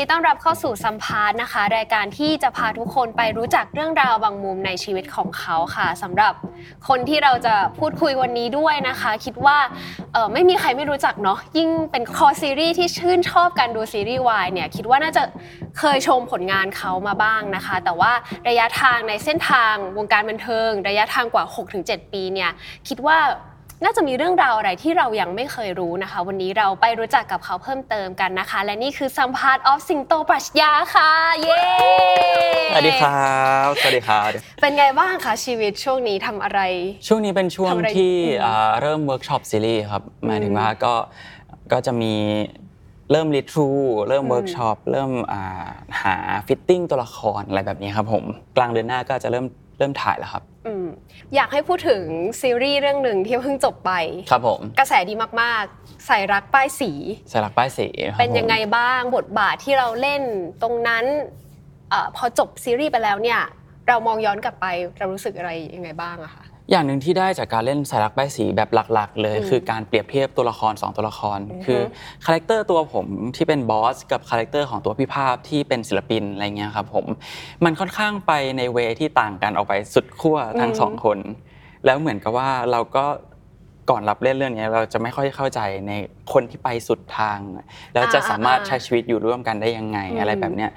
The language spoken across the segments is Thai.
ดีต้อนรับเข้าสู่สัมภาษณ์นะคะ รายการที่จะพาทุกคนไปรู้จักเรื่องราวบางมุมในชีวิตของเขาค่ะสำหรับคนที่เราจะพูดคุยวันนี้ด้วยนะคะ คิดว่าไม่มีใครไม่รู้จักเนาะยิ่งเป็นคอซีรีส์ที่ชื่นชอบการดูซีรีส์วายเนี่ยคิดว่าน่าจะเคยชมผลงานเขามาบ้างนะคะ แต่ว่าระยะทางในเส้นทางวงการบันเทิง ระยะทางกว่า 6-7 ปีเนี่ยคิดว่า น่าจะมีเรื่องราวอะไรที่เรายังไม่เคยรู้นะคะ วันนี้เราไปรู้จักกับเขาเพิ่มเติมกันนะคะ และนี่คือสัมภาษณ์ออฟสิงโตปราชญาค่ะ เย้สวัสดีครับสวัสดีครับ เป็นไงบ้างคะชีวิตช่วงนี้ทำอะไร ช่วงนี้เป็นช่วงทำอะไรที่อืมอ่าเริ่มเวิร์กช็อปซีรีส์ครับหมายถึงว่าก็ก็จะมีเริ่ม read through เริ่มอืมเวิร์กช็อปเริ่มอ่าหา fitting ตัวละครอะไรแบบนี้ครับผม กลางเดือนหน้าก็จะเริ่ม เริ่มถ่ายแล้วครับ อืมอยากให้พูดถึงซีรีส์เรื่องหนึ่งที่เพิ่งจบไป ครับผม กระแสดีมากๆ สาดรักป้ายสีสาดรักป้ายสีครับเป็นยังไงผมบ้างบทบาทที่เราเล่นตรงนั้นเออพอจบซีรีส์ไปแล้วเนี่ย เรามองย้อนกลับไปเรารู้สึกอะไรยังไงบ้างอะคะ อย่างหนึ่งที่ได้จากการเล่นสาดรักป้ายสีแบบหลักๆ เลยอืมคือการเปรียบเทียบตัวละครสองตัวละครอือฮึคือ character ตัวผมที่เป็นบอสกับ character ของตัวพี่ภาพที่เป็นศิลปินอะไรเงี้ยครับผมมันค่อนข้างไปใน way ที่ต่างกันออกไปสุดขั้วทั้งสองคน แล้วเหมือนกับว่าเราก็ก่อนรับเล่นเรื่องนี้เราจะไม่ค่อยเข้าใจในคนที่ไปสุดทาง แล้วจะสามารถใช้ชีวิตอยู่ร่วมกันได้ยังไงอะไรแบบเนี้ย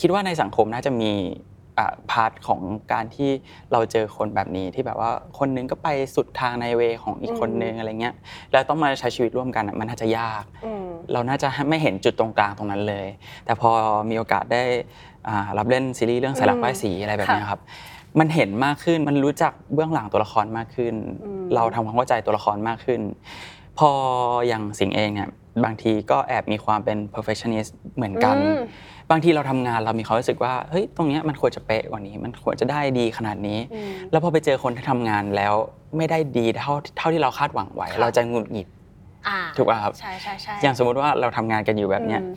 คิดว่าในสังคมน่าจะมีอ่า part ของการที่เราเจอคนแบบนี้ที่แบบว่าคนนึงก็ไปสุดทางในเวของอีกคนนึงอะไรเงี้ยแล้วต้องมาใช้ชีวิตร่วมกันอะมันน่าจะยากอืมเราน่าจะไม่เห็นจุดตรงกลางตรงนั้นเลย แต่พอมีโอกาสได้อ่ารับเล่นซีรีส์เรื่องสายหลักป้ายสีอะไรแบบเนี้ยครับมันเห็นมากขึ้นมันรู้จักเบื้องหลังตัวละครมากขึ้นอืมเราทำความเข้าใจตัวละครมากขึ้น พออย่างสิงห์เองเนี่ยบางทีก็แอบมีความเป็น perfectionist เหมือนกันอืม บางทีเราทำงานเรามีความรู้สึกว่าเฮ้ยตรงเนี้ยมันควรจะเป๊ะกว่านี้ มันควรจะได้ดีขนาดนี้อืมแล้วพอไปเจอคนที่ทำงานแล้วไม่ได้ดีเท่าเท่าที่เราคาดหวังไว้ค่ะเราจะหงุดหงิดอ่าถูกป่ะครับใช่ใช่ใช่อย่างสมมติว่าเราทำงานกันอยู่แบบเนี้ยอืม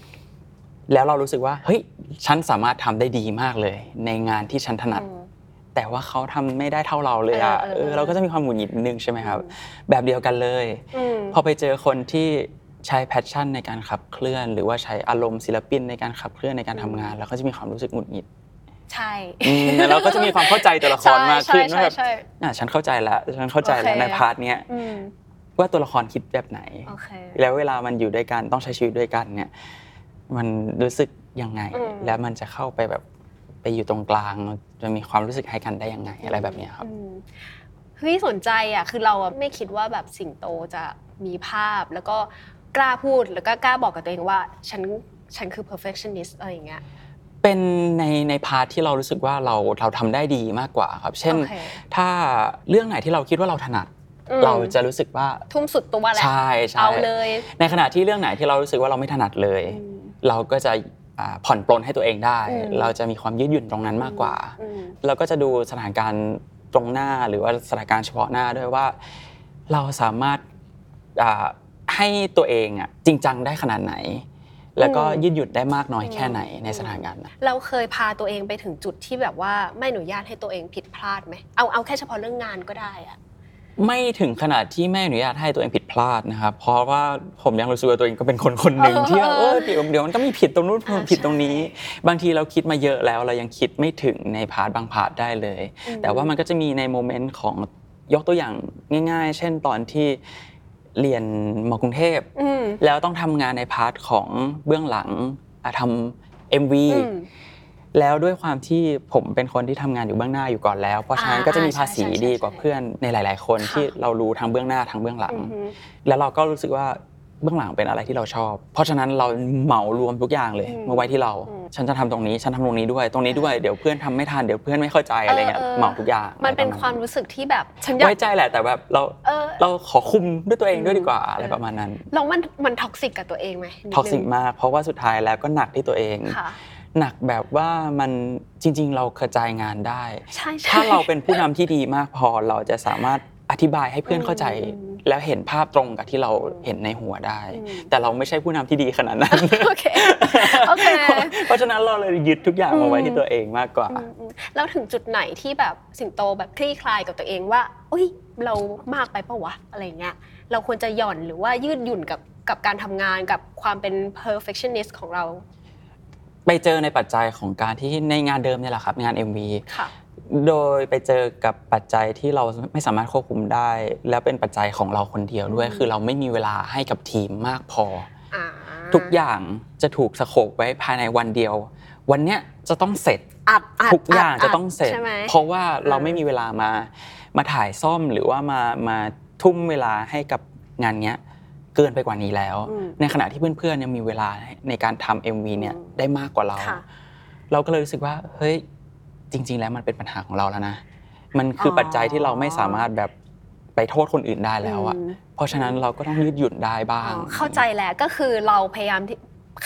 แล้วเรารู้สึกว่าเฮ้ยฉันสามารถทำได้ดีมากเลย ในงานที่ฉันถนัดอืมแต่ว่าเขาทำไม่ได้เท่าเราเลยอะเออเออเอเอออเราก็จะมีความหงุดหงิดนิดนึงใช่ไหมครับอืมแบบเดียวกันเลยอืมพอไปเจอคนที่ ใช้ passion ในการขับเคลื่อน หรือว่าใช้อารมณ์ศิลปินในการขับเคลื่อนในการทำงาน แล้วก็จะมีความรู้สึกหงุดหงิดใช่ อืมแล้วเราก็จะมีความเข้าใจตัวละครมากขึ้นใช่ว่าแบบใช่ใช่อะฉันเข้าใจแล้วฉันเข้าใจแล้วโอเค ใน part เนี้ยอืมว่าตัวละครคิดแบบไหน โอเค แล้วเวลามันอยู่ด้วยกันต้องใช้ชีวิตด้วยกันเนี่ย มันรู้สึกยังไง อืม แล้วมันจะเข้าไปแบบไปอยู่ตรงกลาง จะมีความรู้สึกให้กันได้ยังไงอะไรแบบเนี้ยครับ อืมเฮ้ยสนใจอะคือเราอะไม่คิดว่าแบบสิงโตจะมีภาพแล้วก็ กล้าพูดแล้วก็กล้าบอกกับตัวเองว่าฉันฉันคือ perfectionist อะไรอย่างเงี้ย เป็นในใน part ที่เรารู้สึกว่าเราเราทำได้ดีมากกว่าครับ เช่น โอเค ถ้าเรื่องไหนที่เราคิดว่าเราถนัด อืมเราจะรู้สึกว่าทุ่มสุดตัวแหละใช่ใช่เอาเลยในขณะที่เรื่องไหนที่เรารู้สึกว่าเราไม่ถนัดเลย อืม เราก็จะอ่าผ่อนปลนให้ตัวเองได้ อืม เราจะมีความยืดหยุ่นตรงนั้นมากกว่า อืม เราก็จะดูสถานการณ์ตรงหน้าหรือว่าสถานการณ์เฉพาะหน้าด้วยว่า เราสามารถอ่า ให้ตัวเองอะจริงจังได้ขนาดไหน แล้วก็อืมยืดหยุ่นได้มากน้อยอืมแค่ไหนในสถานการณ์นั้นเราเคยพาตัวเองไปถึงจุดที่แบบว่าไม่อนุญาตให้ตัวเองผิดพลาดไหมเอาเอาแค่เฉพาะเรื่องงานก็ได้อะไม่ถึงขนาดที่ไม่อนุญาตให้ตัวเองผิดพลาดนะครับ เพราะว่าผมยังรู้สึกว่าตัวเองก็เป็นคนคนหนึ่งเออที่ว่าเออเดี๋ยวเดี๋ยวมันก็มีผิดตรงนู้นอ่าผิดตรงนี้ใช่บางทีเราคิดมาเยอะแล้วเรายังคิดไม่ถึงใน part บาง part ได้เลยอืมแต่ว่ามันก็จะมีใน moment ของยกตัวอย่างง่าย ๆ เช่นตอนที่ เรียน ม.กรุงเทพอืมแล้วต้องทำงานใน part ของเบื้องหลังอะทำ MV อืมแล้วด้วยความที่ผมเป็นคนที่ทำงานอยู่เบื้องหน้าอยู่ก่อนแล้ว เพราะฉะนั้นอ่าก็จะมีอ่าภาษีใช่ใช่ดีกว่าใช่เพื่อนในหลาย ๆ คนค่ะที่เรารู้ทั้งเบื้องหน้าทั้งเบื้องหลังอือฮึแล้วเราก็รู้สึกว่า เบื้องหลังเป็นอะไรที่เราชอบ เพราะฉะนั้นเราเหมารวมทุกอย่างเลยอืมมาไว้ที่เรา อืม ฉันจะทำตรงนี้ฉันทำตรงนี้ด้วย ตรงนี้ด้วยเดี๋ยวเพื่อนทำไม่ทันเดี๋ยวเพื่อนไม่เข้าใจอะไรเงี้ยเออเออเหมาทุกอย่างมันเป็นอะไรความประมาณรู้สึกที่แบบฉันอยากไว้ใจแหละแต่แบบเราเออ เราขอคุมด้วยตัวเองด้วยอืมดีกว่าอะไรเออประมาณนั้นแล้วมันมัน toxic กับตัวเองไหมนิดนึง toxic มาก เพราะว่าสุดท้ายแล้วก็หนักที่ตัวเอง ค่ะ หนักแบบว่ามันจริง ๆ เรากระจายงานได้ ใช่ใช่ ถ้าเราเป็นผู้นำที่ดีมากพอเราจะสามารถ อธิบายให้เพื่อนเข้าใจอืมแล้วเห็นภาพตรงกับที่เราเห็นในหัวได้อืมแต่เราไม่ใช่ผู้นำที่ดีขนาดนั้นโอเคโอเคเพราะฉะนั้นเราเลยยึดทุกอย่างมาไว้ที่ตัวเองมากกว่าอืมอืมแล้วถึงจุดไหนที่แบบสิงโตแบบคลี่คลายกับตัวเองว่าอุ้ยเรามากไปปะวะอะไรเงี้ยเราควรจะหย่อนหรือว่ายืดหยุ่นกับกับการทำงานกับความเป็น perfectionist ของเรา ไปเจอในปัจจัยของการที่ในงานเดิมเนี่ยแหละครับ งาน MV ค่ะ โดยไปเจอกับปัจจัยที่เราไม่สามารถควบคุมได้ แล้วเป็นปัจจัยของเราคนเดียวด้วยอืมคือเราไม่มีเวลาให้กับทีมมากพออ่าทุกอย่างจะถูกสโคปไว้ภายในวันเดียว วันเนี้ยจะต้องเสร็จอัดอัดทุกอย่างดจะต้องเสร็จใช่ไหมเพราะว่าเราอ่าไม่มีเวลามามาถ่ายซ่อมหรือว่ามามาทุ่มเวลาให้กับงานเนี้ยเกินไปกว่านี้แล้วอืมในขณะที่เพื่อนๆเนี่ยมีเวลาในการทำ MV เนี่ยอืมได้มากกว่าเราค่ะเราก็เลยรู้สึกว่าเฮ้ย จริง ๆ แล้วมันเป็นปัญหาของเราแล้วนะ มันคือออปัจจัยที่เราไม่สามารถแบบไปโทษคนอื่นได้แล้วอะอืม เพราะฉะนั้นเราก็ต้องยืดหยุ่นได้บ้าง อ๋อเข้าใจแล้วก็คือเราพยายามที่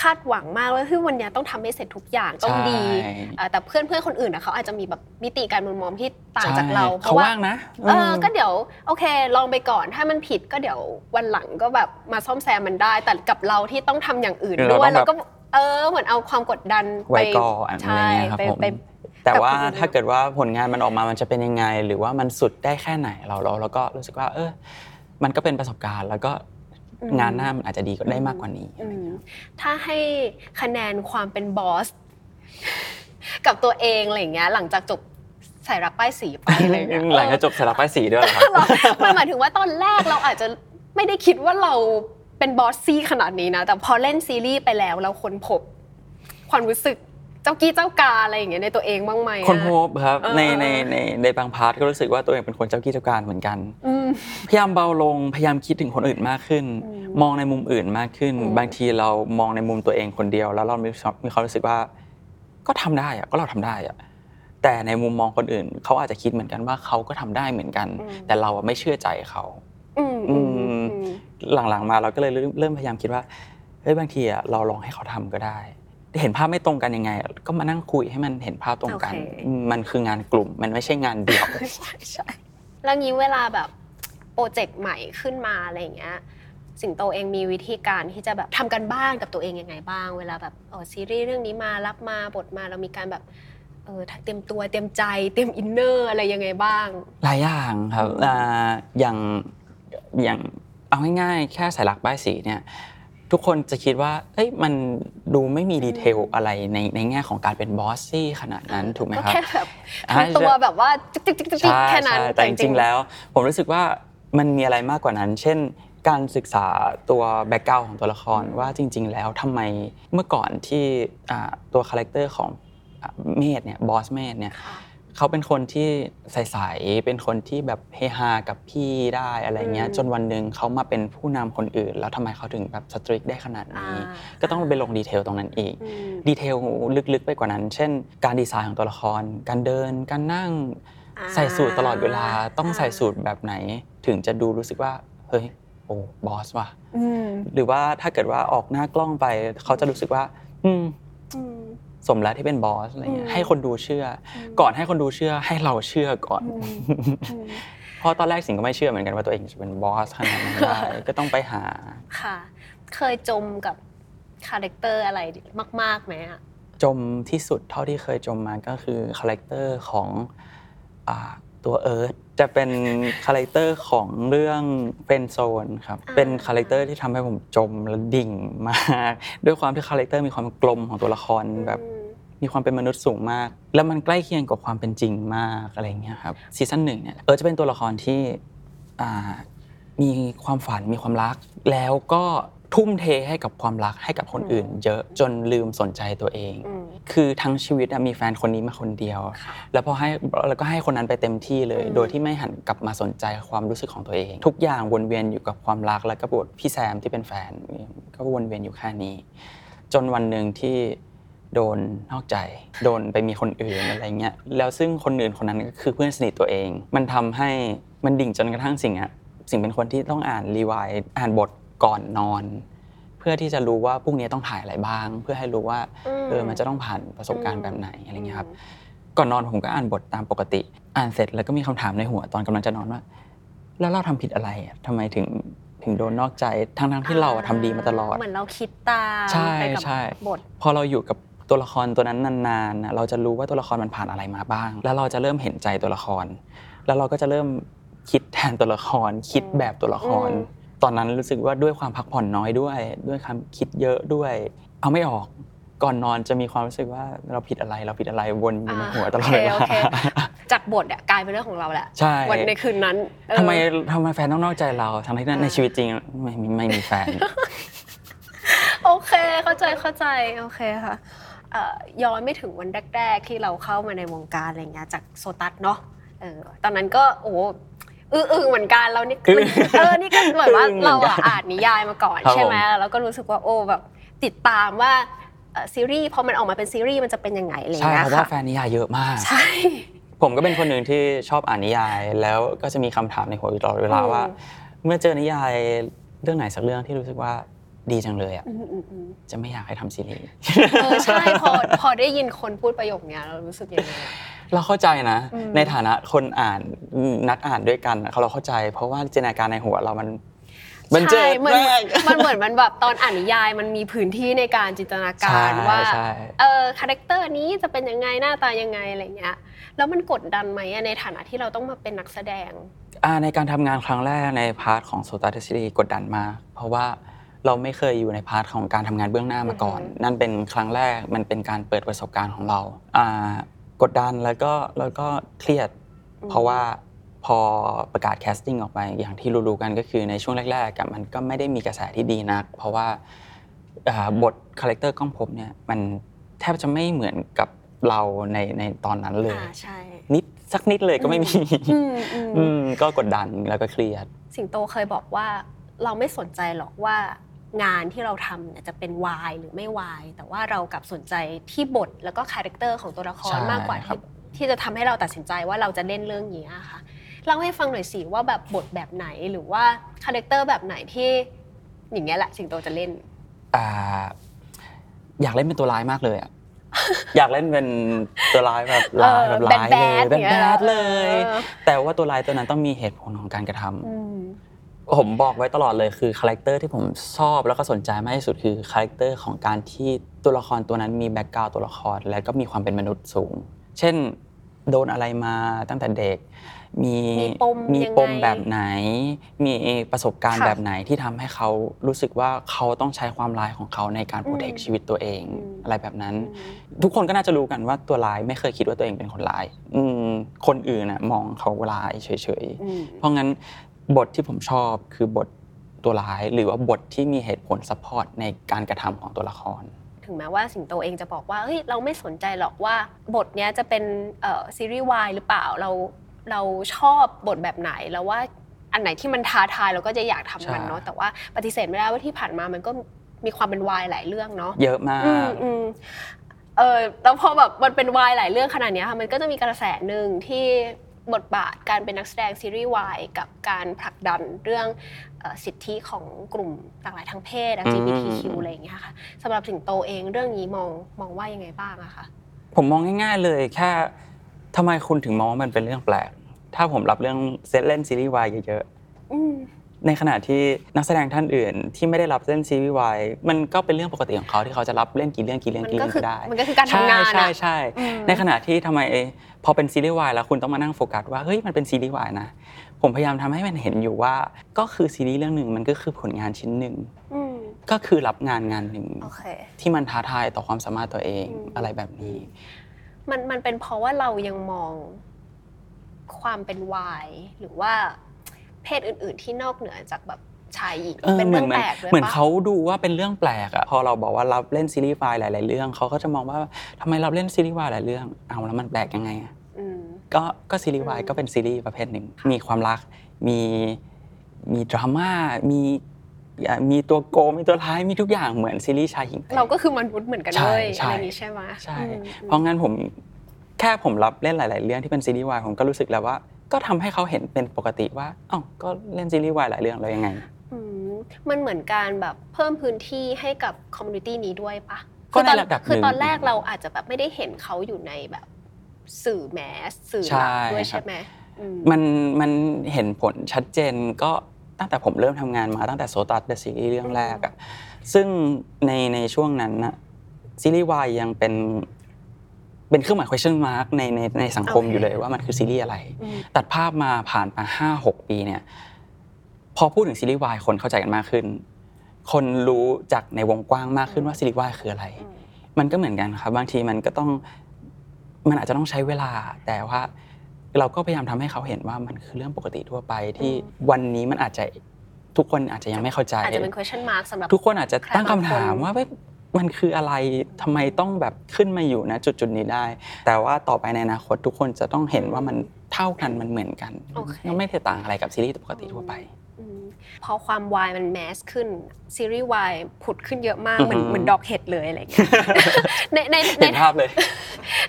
คาดหวังมากว่าที่วันเนี้ยต้องทำให้เสร็จทุกอย่างต้องดีใช่อ่าแต่เพื่อนเพื่อนๆคนอื่นนะเขาอาจจะมีแบบมิติการมุมมองที่ต่างจากเรา ใช่เพเขาราะว่าว่างนะเออม ก็เดี๋ยวโอเคลองไปก่อนถ้ามันผิดก็เดี๋ยววันหลังก็แบบมาซ่อมแซมมันได้ แต่กับเราที่ต้องทำอย่างอื่นเราด้วยต้องแบบ เราก็เออเหมือนเอาความกดดันไว้ไปก่อนอะไรใช่เงี้ยครับไปผม ไป แต่ว่ากับคนอื่นถ้าเกิดว่าผลงานมันออกมามันจะเป็นยังไง หรือว่ามันสุดได้แค่ไหนเราเราเราก็รู้สึกว่า เออมันก็เป็นประสบการณ์ แล้วก็อืมงานหน้ามันอาจจะดีก็ได้มากกว่านี้อืมถ้าให้คะแนนความเป็นบอส กับตัวเองอะไรอย่างเงี้ยหลังจากจบสายรักป้ายสีไปอะไรอย่างเงี้ยหลังจากจบสารป้ายสีด้วยเหรอครับมันหมายถึงว่าตอนแรกเราอาจจะไม่ได้คิดว่าเราเป็นบอสซี่ขนาดนี้นะ แต่พอเล่นซีรีส์ไปแล้วเราค้นพบความรู้สึก เจ้ากี้เจ้ากาอะไรอย่างเงี้ยในตัวเองบ้างไหมอะ คนพบครับเออ ในในในในบางพาร์ทก็รู้สึกว่าตัวเองเป็นคนเจ้ากี้เจ้าการเหมือนกัน อืม พยายามเบาลงพยายามคิดถึงคนอื่นมากขึ้น อืมมองในมุมอื่นมากขึ้น อืม บางทีเรามองในมุมตัวเองคนเดียว แล้วเรามีมีความรู้สึกว่า ก็ทำได้อะก็เราทำได้อะแต่ในมุมมองคนอื่นเขาอาจจะคิดเหมือนกันว่าเขาก็ทำได้เหมือนกัน แต่เราอะไม่เชื่อใจเขา อืมอืมอืมอืมหลังๆมาเราก็เลยเริ่มเริ่มพยายามคิดว่าเฮ้ยบางทีอะเราลองให้เขาทำก็ได้ เห็นภาพไม่ตรงกันยังไง ก็มานั่งคุยให้มันเห็นภาพตรงกัน โอเคอืมมันคืองานกลุ่ม มันไม่ใช่งานเดี่ยว ใช่ใช่แล้วงี้เวลาแบบ project ใหม่ขึ้นมาอะไรอย่างเงี้ย สิงโตเองมีวิธีการที่จะแบบทำการบ้านกับตัวเองยังไงบ้าง เวลาแบบเออซีรีส์เรื่องนี้มารับมาบทมาเรามีการแบบเออเตรียมตัวเตรียมใจเตรียม inner อะไรยังไงบ้าง หลายอย่างครับอืมอ่าอย่างอย่างเอาง่ายๆแค่สาดรักป้ายสีเนี่ย ทุกคนจะคิดว่าเอ้ยมันดูไม่มี detail อะไรในในแง่ของการเป็น bossy ขนาดนั้นถูกไหมก็ครับแค่แบบอ่าทำตัวแบบว่าจิ๊กจิ๊กจิ๊กจิ๊กใช่แค่นั้นใช่แต่จริงๆแล้ว ผมรู้สึกว่ามันมีอะไรมากกว่านั้น เช่นการศึกษาตัว background ของตัวละครว่าจริง ๆ แล้วทำไมเมื่อก่อนที่อ่าตัว character ของอ่าเมธเนี่ยบอสเมธเนี่ยค่ะ เขาเป็นคนที่ใสๆเป็นคนที่แบบเฮฮากับพี่ได้อะไรเงี้ยอืมจนวันหนึ่งเขามาเป็นผู้นำคนอื่น แล้วทำไมเขาถึงแบบ strict ได้ขนาดอ่านี้ ก็ต้องไปลง detail ตรงนั้นอีกอืม detail ลึกๆไปกว่านั้น เช่น การดีไซน์ของตัวละคร การเดิน การนั่งอ่าใส่สูทตลอดเวลา ต้องอ่าใส่สูทแบบไหน ถึงจะดูรู้สึกว่า เฮ้ย โอ้ บอสว่ะอืมหรือว่าถ้าเกิดว่าออกหน้ากล้องไป เขาจะรู้สึกว่า อืมอืม สมแล้วที่เป็นบอสอะไรเงี้อืยมให้คนดูเชื่ออมก่อนให้คนดูเชื่อให้เราเชื่อก่อนอืมอืมเพราะตอนแรกสิงก็ไม่เชื่อเหมือนกันว่าตัวเองจะเป็นบอสขนาดนั้นได้ก็ต้องไปหาค่ะ เคยจมกับ character อะไรมากๆไหมอะจมที่สุดเท่าที่เคยจมมาก็คือ character ของอ่า ตัวเอิร์ธจะเป็น character ของเรื่อง Friend Zone ครับ เป็น character ที่ทำให้ผมจมและดิ่งมาก ด้วยความที่ character มีความกลมของตัวละครแบบอืมมีความเป็นมนุษย์สูงมาก แล้วมันใกล้เคียงกับความเป็นจริงมากอะไรเงี้ยครับ season หนึ่งเนี่ยเออจะเป็นตัวละครที่อ่ามีความฝันมีความรัก แล้วก็ ทุ่มเทให้กับความรักให้กับคนอื่น เยอะจนลืมสนใจตัวเองอืมคือทั้งชีวิตอะมีแฟนคนนี้มาคนเดียวค่ะแล้วพอให้แล้วก็ให้คนนั้นไปเต็มที่เลยอืมโดยที่ไม่หันกลับมาสนใจความรู้สึกของตัวเอง ทุกอย่างวนเวียนอยู่กับความรักแล้วก็บทพี่แซมที่เป็นแฟนก็วนเวียนอยู่แค่นี้ จนวันหนึ่งที่โดนนอกใจ โดนไปมีคนอื่นอะไรเงี้ยแล้วซึ่งคนอื่นคนนั้นก็คือเพื่อนสนิทตัวเอง มันทำให้มันดิ่งจนกระทั่งสิ่งอะสิ่งเป็นคนที่ต้องอ่านรีวายอ่านบท ก่อนนอน เพื่อที่จะรู้ว่าพรุ่งนี้ต้องถ่ายอะไรบ้าง เพื่อให้รู้ว่าอืมเออมันจะต้องผ่านประสบการณ์แบบไหนอะไรเงี้ยครับอืมก่อนนอนผมก็อ่านบทตามปกติ อ่านเสร็จแล้วก็มีคำถามในหัวตอนกำลังจะนอนว่า แล้วเราทำผิดอะไรอะทำไมถึงถึงโดนนอกใจทั้งทั้งๆที่เราอะทำดีมาตลอดเหมือนเราคิดตามใช่ไปกับใช่บทพอเราอยู่กับตัวละครตัวนั้นนานๆน่ะเราจะรู้ว่าตัวละครมันผ่านอะไรมาบ้าง แล้วเราจะเริ่มเห็นใจตัวละคร แล้วเราก็จะเริ่มคิดแทนตัวละคร คิดแบบตัวละครอืม ตอนนั้นรู้สึกว่าด้วยความพักผ่อนน้อยด้วย ด้วยความคิดเยอะด้วย เอาไม่ออกก่อนนอนจะมีความรู้สึกว่าเราผิดอะไรเราผิดอะไรวนอยู่ในหัวตลอดเวลาโอเคโอเคจากบทเนี่ยกลายเป็นเรื่องของเราแหละใช่วันในคืนนั้นเออทำไมทำไมแฟนต้องนอกใจเราทั้งที่ในชีวิตจริงไม่ไม่ไม่มีแฟน โอเคเข้าใจเข้าใจโอเคค่ะเอ่อย้อนไม่ถึงวันแรก ๆ ที่เราเข้ามาในวงการอะไรเงี้ยจากโซตัสเนาะเออตอนนั้นก็โอ้ อื้ออึงเหมือนกันเรานี่อึ้งเออนี่ก็เหมือนว่าอึ้งเหมือนกันเราอะอ่านนิยายมาก่อนครับใช่ไหมผมแล้วก็รู้สึกว่าโอ้แบบติดตามว่าเอ่อซีรีส์พอมันออกมาเป็นซีรีส์มันจะเป็นยังไงอะไรใช่เงี้เพยราะว่าค่ะแฟนนิยายเยอะมากใช่ผมก็เป็นคนหนึ่งที่ชอบอ่านนิยาย แล้วก็จะมีคำถามในหัวอยู่ตลอดเวลาว่า เมื่อเจอนิยายเรื่องไหนสักเรื่องที่รู้สึกว่าดีจังเลยอะอืมอืมอืมจะไม่อยากให้ทำซีรีส์เออใช่พอพอได้ยินคนพูดประโยคเนี้ยเรารู้สึกยังไงอะ เราเข้าใจนะ อืม ในฐานะคนอ่านนักอ่านด้วยกันอะเราเข้าใจ เพราะว่าจินตนาการในหัวเรามันมันเจใช่อมันมากมันเหมือนมันแบบตอนอ่านนิยายมันมีพื้นที่ในการจินตนาการใช่ว่า ใช่เออ character นี้จะเป็นยังไงหน้าตายังไงอะไรเงี้ยแล้วมันกดดันไหมอะในฐานะที่เราต้องมาเป็นนักแสดง อ่าในการทำงานครั้งแรกใน part ของโซตัสซีรีส์กดดันมากเพราะว่าเราไม่เคยอยู่ใน part ของการทำงานเบื้องหน้ามาก่อน อือฮึ นั่นเป็นครั้งแรกมันเป็นการเปิดประสบการณ์ของเราอ่า กดดันแล้วก็แล้วก็เครียด เพราะว่าพอประกาศ casting ออกไปอย่างที่รู้ๆกันก็คือในช่วงแรกๆอะมันก็ไม่ได้มีกระแสที่ดีนัก เพราะว่าอ่าบท character ก้องภพเนี่ยมันแทบจะไม่เหมือนกับเราในในตอนนั้นเลยอ่าใช่นิดสักนิดเลยก็ไม่มีอืมอืมอืมก็กดดันแล้วก็เครียด สิงโตเคยบอกว่าเราไม่สนใจหรอกว่า งานที่เราทำเนี่ยจะเป็นวายหรือไม่วายแต่ว่าเรากลับสนใจที่บทแล้วก็ character ของตัวละครใช่มากกว่าครัที่ ที่จะทำให้เราตัดสินใจว่าเราจะเล่นเรื่องนี้อะค่ะเล่าให้ฟังหน่อยสิว่าแบบบทแบบไหนหรือว่า character แบบไหนที่อย่างเงี้ยแหละสิงโตจะเล่น อ่าอยากเล่นเป็นตัวร้ายมากเลยอะอยากเล่นเป็นตัวร้ายแบบร้ายแบบร้ายเลยแบดแบๆอย่างเงี้ย bad ๆเลยเออแต่ว่าตัวร้ายตัวนั้นต้องมีเหตุผลของการกระทำ อืม ผมบอกไว้ตลอดเลยคือ character ที่ผมชอบแล้วก็สนใจมากที่สุดคือ character ของการที่ตัวละครตัวนั้นมี background ตัวละครและก็มีความเป็นมนุษย์สูง เช่นโดนอะไรมาตั้งแต่เด็ก มีมีปมมียังไงปมแบบไหน มีประสบการณ์ค่ะแบบไหนที่ทำให้เขารู้สึกว่าเขาต้องใช้ความร้ายของเขาในการ protect อืมชีวิตตัวเองอืมอะไรแบบนั้นอืมทุกคนก็น่าจะรู้กันว่าตัวร้ายไม่เคยคิดว่าตัวเองเป็นคนร้าย อืมคนอื่นน่ะมองเขาร้ายเฉยๆอืมเพราะงั้น บทที่ผมชอบคือบทตัวร้ายหรือว่าบทที่มีเหตุผล support ในการกระทำของตัวละคร ถึงแม้ว่าสิงโตเองจะบอกว่าเฮ้ยเราไม่สนใจหรอกว่าบทเนี้ยจะเป็นเอ่อซีรีส์วายหรือเปล่าเราเราชอบบทแบบไหนแล้วว่าอันไหนที่มันท้าทายเราก็จะอยากทำมันใช่เนาะแต่ว่าปฏิเสธไม่ได้ว่าที่ผ่านมามันก็มีความเป็นวายหลายเรื่องเนาะเยอะมาอืมกอืมเออแล้วพอแบบมันเป็นวายหลายเรื่องขนาดเนี้ยค่ะมันก็จะมีกระแสหนึ่งที่ บทบาทการเป็นนักแสดงซีรีส์วายกับการผลักดันเรื่องเอ่อสิทธิของกลุ่มหลากหลายทางเพศ LGBTQ อืมอะไรอย่างเงี้ยค่ะสำหรับสิงโตเองเรื่องนี้มองมองว่ายังไงบ้างอะคะผมมองง่าย ๆ เลยแค่ทำไมคุณถึงมองว่ามันเป็นเรื่องแปลก ถ้าผมรับเรื่องเซตเล่นซีรีส์วายเยอะอืมๆ ในขณะที่นักแสดงท่านอื่น ที่ไม่ได้รับเล่นซีรีส์วายมันก็เป็นเรื่องปกติของเขาที่เขาจะรับเล่นกี่เรื่องกี่เรื่องมันกี่ก็เรื่องคือก็ได้มันก็คือการทำงานใช่อะใช่ใช่อืมในขณะที่ทำไมพอเป็นซีรีส์วายแล้วคุณต้องมานั่งโฟกัสว่าเฮ้ยมันเป็นซีรีส์วายนะผมพยายามทำให้มันเห็นอยู่ว่า ก็คือซีรีส์เรื่องหนึ่งมันก็คือผลงานชิ้นหนึ่งอืมก็คือรับงานงานหนึ่งโอเคที่มันท้าทายต่อความสามารถตัวเองอืมอะไรแบบนี้ มันมันเป็นเพราะว่าเรายังมองความเป็นวายหรือว่า เพศอื่น ๆ ที่นอกเหนือจากแบบชายหญิงเออเป็นเหมืเรื่ออนงเหมือนแปลกเลยเหมือนปะเขาดูว่าเป็นเรื่องแปลกอะพอเราบอกว่ารับเล่นซีรีส์วายหลาย ๆ เรื่องเขาก็จะมองว่าทำไมรับเล่นซีรีส์วายหลายเรื่องเอาแล้วมันแปลกยังไงอะอืมก็ก็ซีรีส์วายอืมก็เป็นซีรีส์ประเภทหนึ่งมีความรักมีมีดราม่ามีอะมีตัวโกงมีตัวร้ายมีทุกอย่างเหมือนซีรีส์ชายหญิง เราก็คือมนุษย์เหมือนกันใช่เลยใช่อะไรนี้ใช่ไหมใช่อืมเพราะงั้นผมแค่ผมรับเล่นหลาย ๆ เรื่องที่เป็นซีรีส์วายผมก็รู้สึกแล้วว่า ก็ทำให้เขาเห็นเป็นปกติว่าอ้าวก็เล่นซีรีส์วายหลายเรื่องแล้วยังไงอืมมันเหมือนการแบบเพิ่มพื้นที่ให้กับ community นี้ด้วยปะก็คือตอนในระดับคือตอนหนึ่งแรกเราอาจจะแบบไม่ได้เห็นเขาอยู่ในแบบสื่อแมสสื่อหลักใช่ด้วยครับใช่ไหมอืมมันมันเห็นผลชัดเจนก็ตั้งแต่ผมเริ่มทำงานมาตั้งแต่โซตัสเดอะซีรีส์เรื่องแรกอะซึ่งในในช่วงนั้นนะซีรีส์วายยังเป็น เป็นเครื่องหมาย question mark ในในในสังคมโอเคอยู่เลยว่ามันคือซีรีส์อะไรอืมตัดภาพมาผ่านมาห้าหกปีเนี่ย พอพูดถึงซีรีส์วายคนเข้าใจกันมากขึ้น คนรู้จากในวงกว้างมากขึ้นว่าซีรีส์วายคืออะไร มันก็เหมือนกันครับ บางทีมันก็ต้องมันอาจจะต้องใช้เวลา แต่ว่าเราก็พยายามทำให้เขาเห็นว่ามันคือเรื่องปกติทั่วไปที่วันนี้มันอาจจะทุกคนอาจจะยังไม่เข้าใจอาจจะเป็น question mark สำหรับทุกคนอาจจะตั้งคำใครบางคนถามว่าเว้ย มันคืออะไรทำไมต้องแบบขึ้นมาอยู่นะจุดจุดๆนี้ได้ แต่ว่าต่อไปในอนาคตทุกคนจะต้องเห็นว่ามันเท่ากันมันเหมือนกันโอเคก็ไม่ได้ต่างอะไรกับซีรีส์ปกติทั่วไปอืมพอความวายมันแมสขึ้น ซีรีส์วายผุดขึ้นเยอะมากอือเหมือนฮึเหมือนดอกเห็ดเลยอะไรอย่างเงี้ยในในในเห็นภาพเลย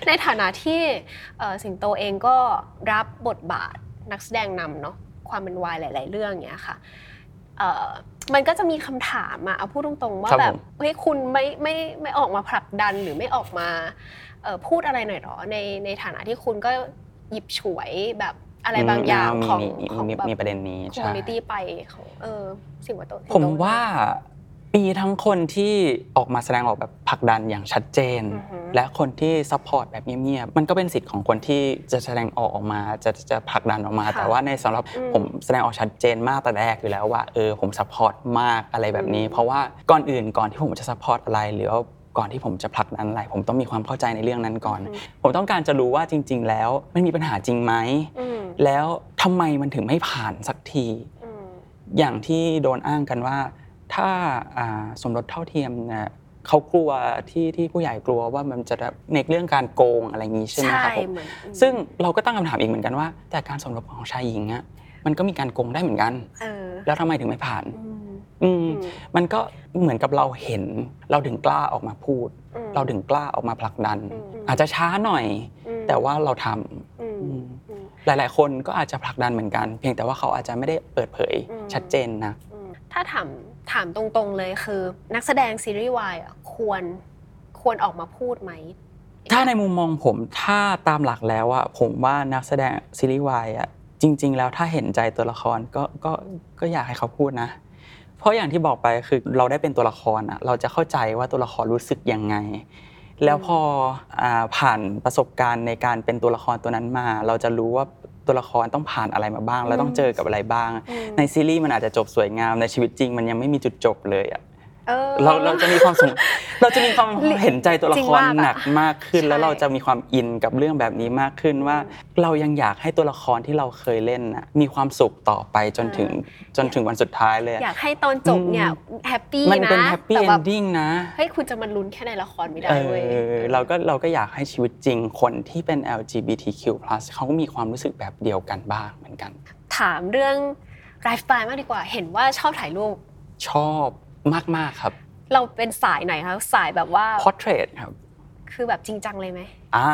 ในฐานะที่เอ่อสิงโตเองก็รับบทบาทนักแสดงนำเนาะความเป็นวายหลาย ๆ เรื่องเนี้ยค่ะเอ่อ มันก็จะมีคำถามอะเอาพูดตรงๆว่าครับแบบผมเฮ้ยคุณไม่ไม่ไม่ออกมาผลักดันหรือไม่ออกมาเอ่อพูดอะไรหน่อยหรอในในฐานะที่คุณก็หยิบฉวยแบบอะไรบางอย่างมีของมีมีของมีแบบมีประเด็นนี้คอมใช่มูนิตี้ไปของเออสิ่งว่าตัวสิงโตผมว่า มีทั้งคนที่ออกมาแสดงออกแบบผลักดันอย่างชัดเจนอือฮึและคนที่ support แบบเงียบๆมันก็เป็นสิทธิ์ของคนที่จะแสดงออกออกมาจะจะผลักดันออกมาค่ะแต่ว่าในสำหรับอืมผมแสดงออกชัดเจนมากแต่แรกอยู่แล้วว่าเออผม support มากอะไรแบบนี้อืมเพราะว่าก่อนอื่นก่อนที่ผมจะ support อะไรหรือว่าก่อนที่ผมจะผลักดันอะไร ผมต้องมีความเข้าใจในเรื่องนั้นก่อน ผมต้องการจะรู้ว่าจริง ๆ แล้วมันมีปัญหาจริงไหมอืมแล้วทำไมมันถึงไม่ผ่านสักทีอืมอย่างที่โดนอ้างกันว่า ถ้าอ่าสมรสเท่าเทียมเนี่ยเขากลัวที่ที่ผู้ใหญ่กลัวว่ามันจะในเรื่องการโกงอะไรอย่างนี้ใช่ไหมครับผมเหมือนซึ่งเราก็ตั้งคำถามอีกเหมือนกันว่า แต่การสมรสของชายหญิงอะมันก็มีการโกงได้เหมือนกันเออแล้วทำไมถึงไม่ผ่านอืมอืมอืมมันก็เหมือนกับเราเห็น เราถึงกล้าออกมาพูดอืมเราถึงกล้าออกมาผลักดันอืมอาจจะช้าหน่อยอืมแต่ว่าเราทำอืมอืมอืมหลาย ๆ คนก็อาจจะผลักดันเหมือนกัน เพียงแต่ว่าเขาอาจจะไม่ได้เปิดเผยอืมชัดเจนนะอืมถ้าถามถามตรงๆเลยคือ นักแสดงซีรีส์วายควรควรออกมาพูดไหม ถ้าในมุมมองผมถ้าตามหลักแล้วอะผมว่านักแสดงซีรีส์วายอะจริง ๆ แล้วถ้าเห็นใจตัวละครก็ก็ก็อยากให้เขาพูดนะ เพราะอย่างที่บอกไปคือเราได้เป็นตัวละครอะเราจะเข้าใจว่าตัวละครรู้สึกยังไง แล้วพอผ่านประสบการณ์ในการเป็นตัวละครตัวนั้นมา เราจะรู้ว่า ตัวละครต้องผ่านอะไรมาบ้าง แล้วต้องเจอกับอะไรบ้างอืมในซีรีส์มันอาจจะจบสวยงามในชีวิตจริง มันยังไม่มีจุดจบเลยอะ เออเราเราจะมีความสงเราจะมีความเห็นใจตัวละจริงครมากอะหนักมากขึ้นใช่แล้วเราจะมีความอินกับเรื่องแบบนี้มากขึ้นว่า เรายังอยากให้ตัวละครที่เราเคยเล่นน่ะมีความสุขต่อไปจนถึงจนถึงวันสุดท้ายเลย อยากให้ตอนจบเนี่ยhappy นะมันเป็น happyแต่แบบ ending นะเฮ้ยคุณจะมาลุ้นแค่ในละครไม่ได้เอเว้ยอเราก็เราก็อยากให้ชีวิตจริงคนที่เป็น LGBTQ+ เขาก็มีความรู้สึกแบบเดียวกันบ้างเหมือนกัน ถามเรื่องไลฟ์สไตล์มากดีกว่า เห็นว่าชอบถ่ายรูปชอบ มากๆครับ เราเป็นสายไหนคะสายแบบว่า Portrait ครับ คือแบบจริงจังเลยไหมอ่า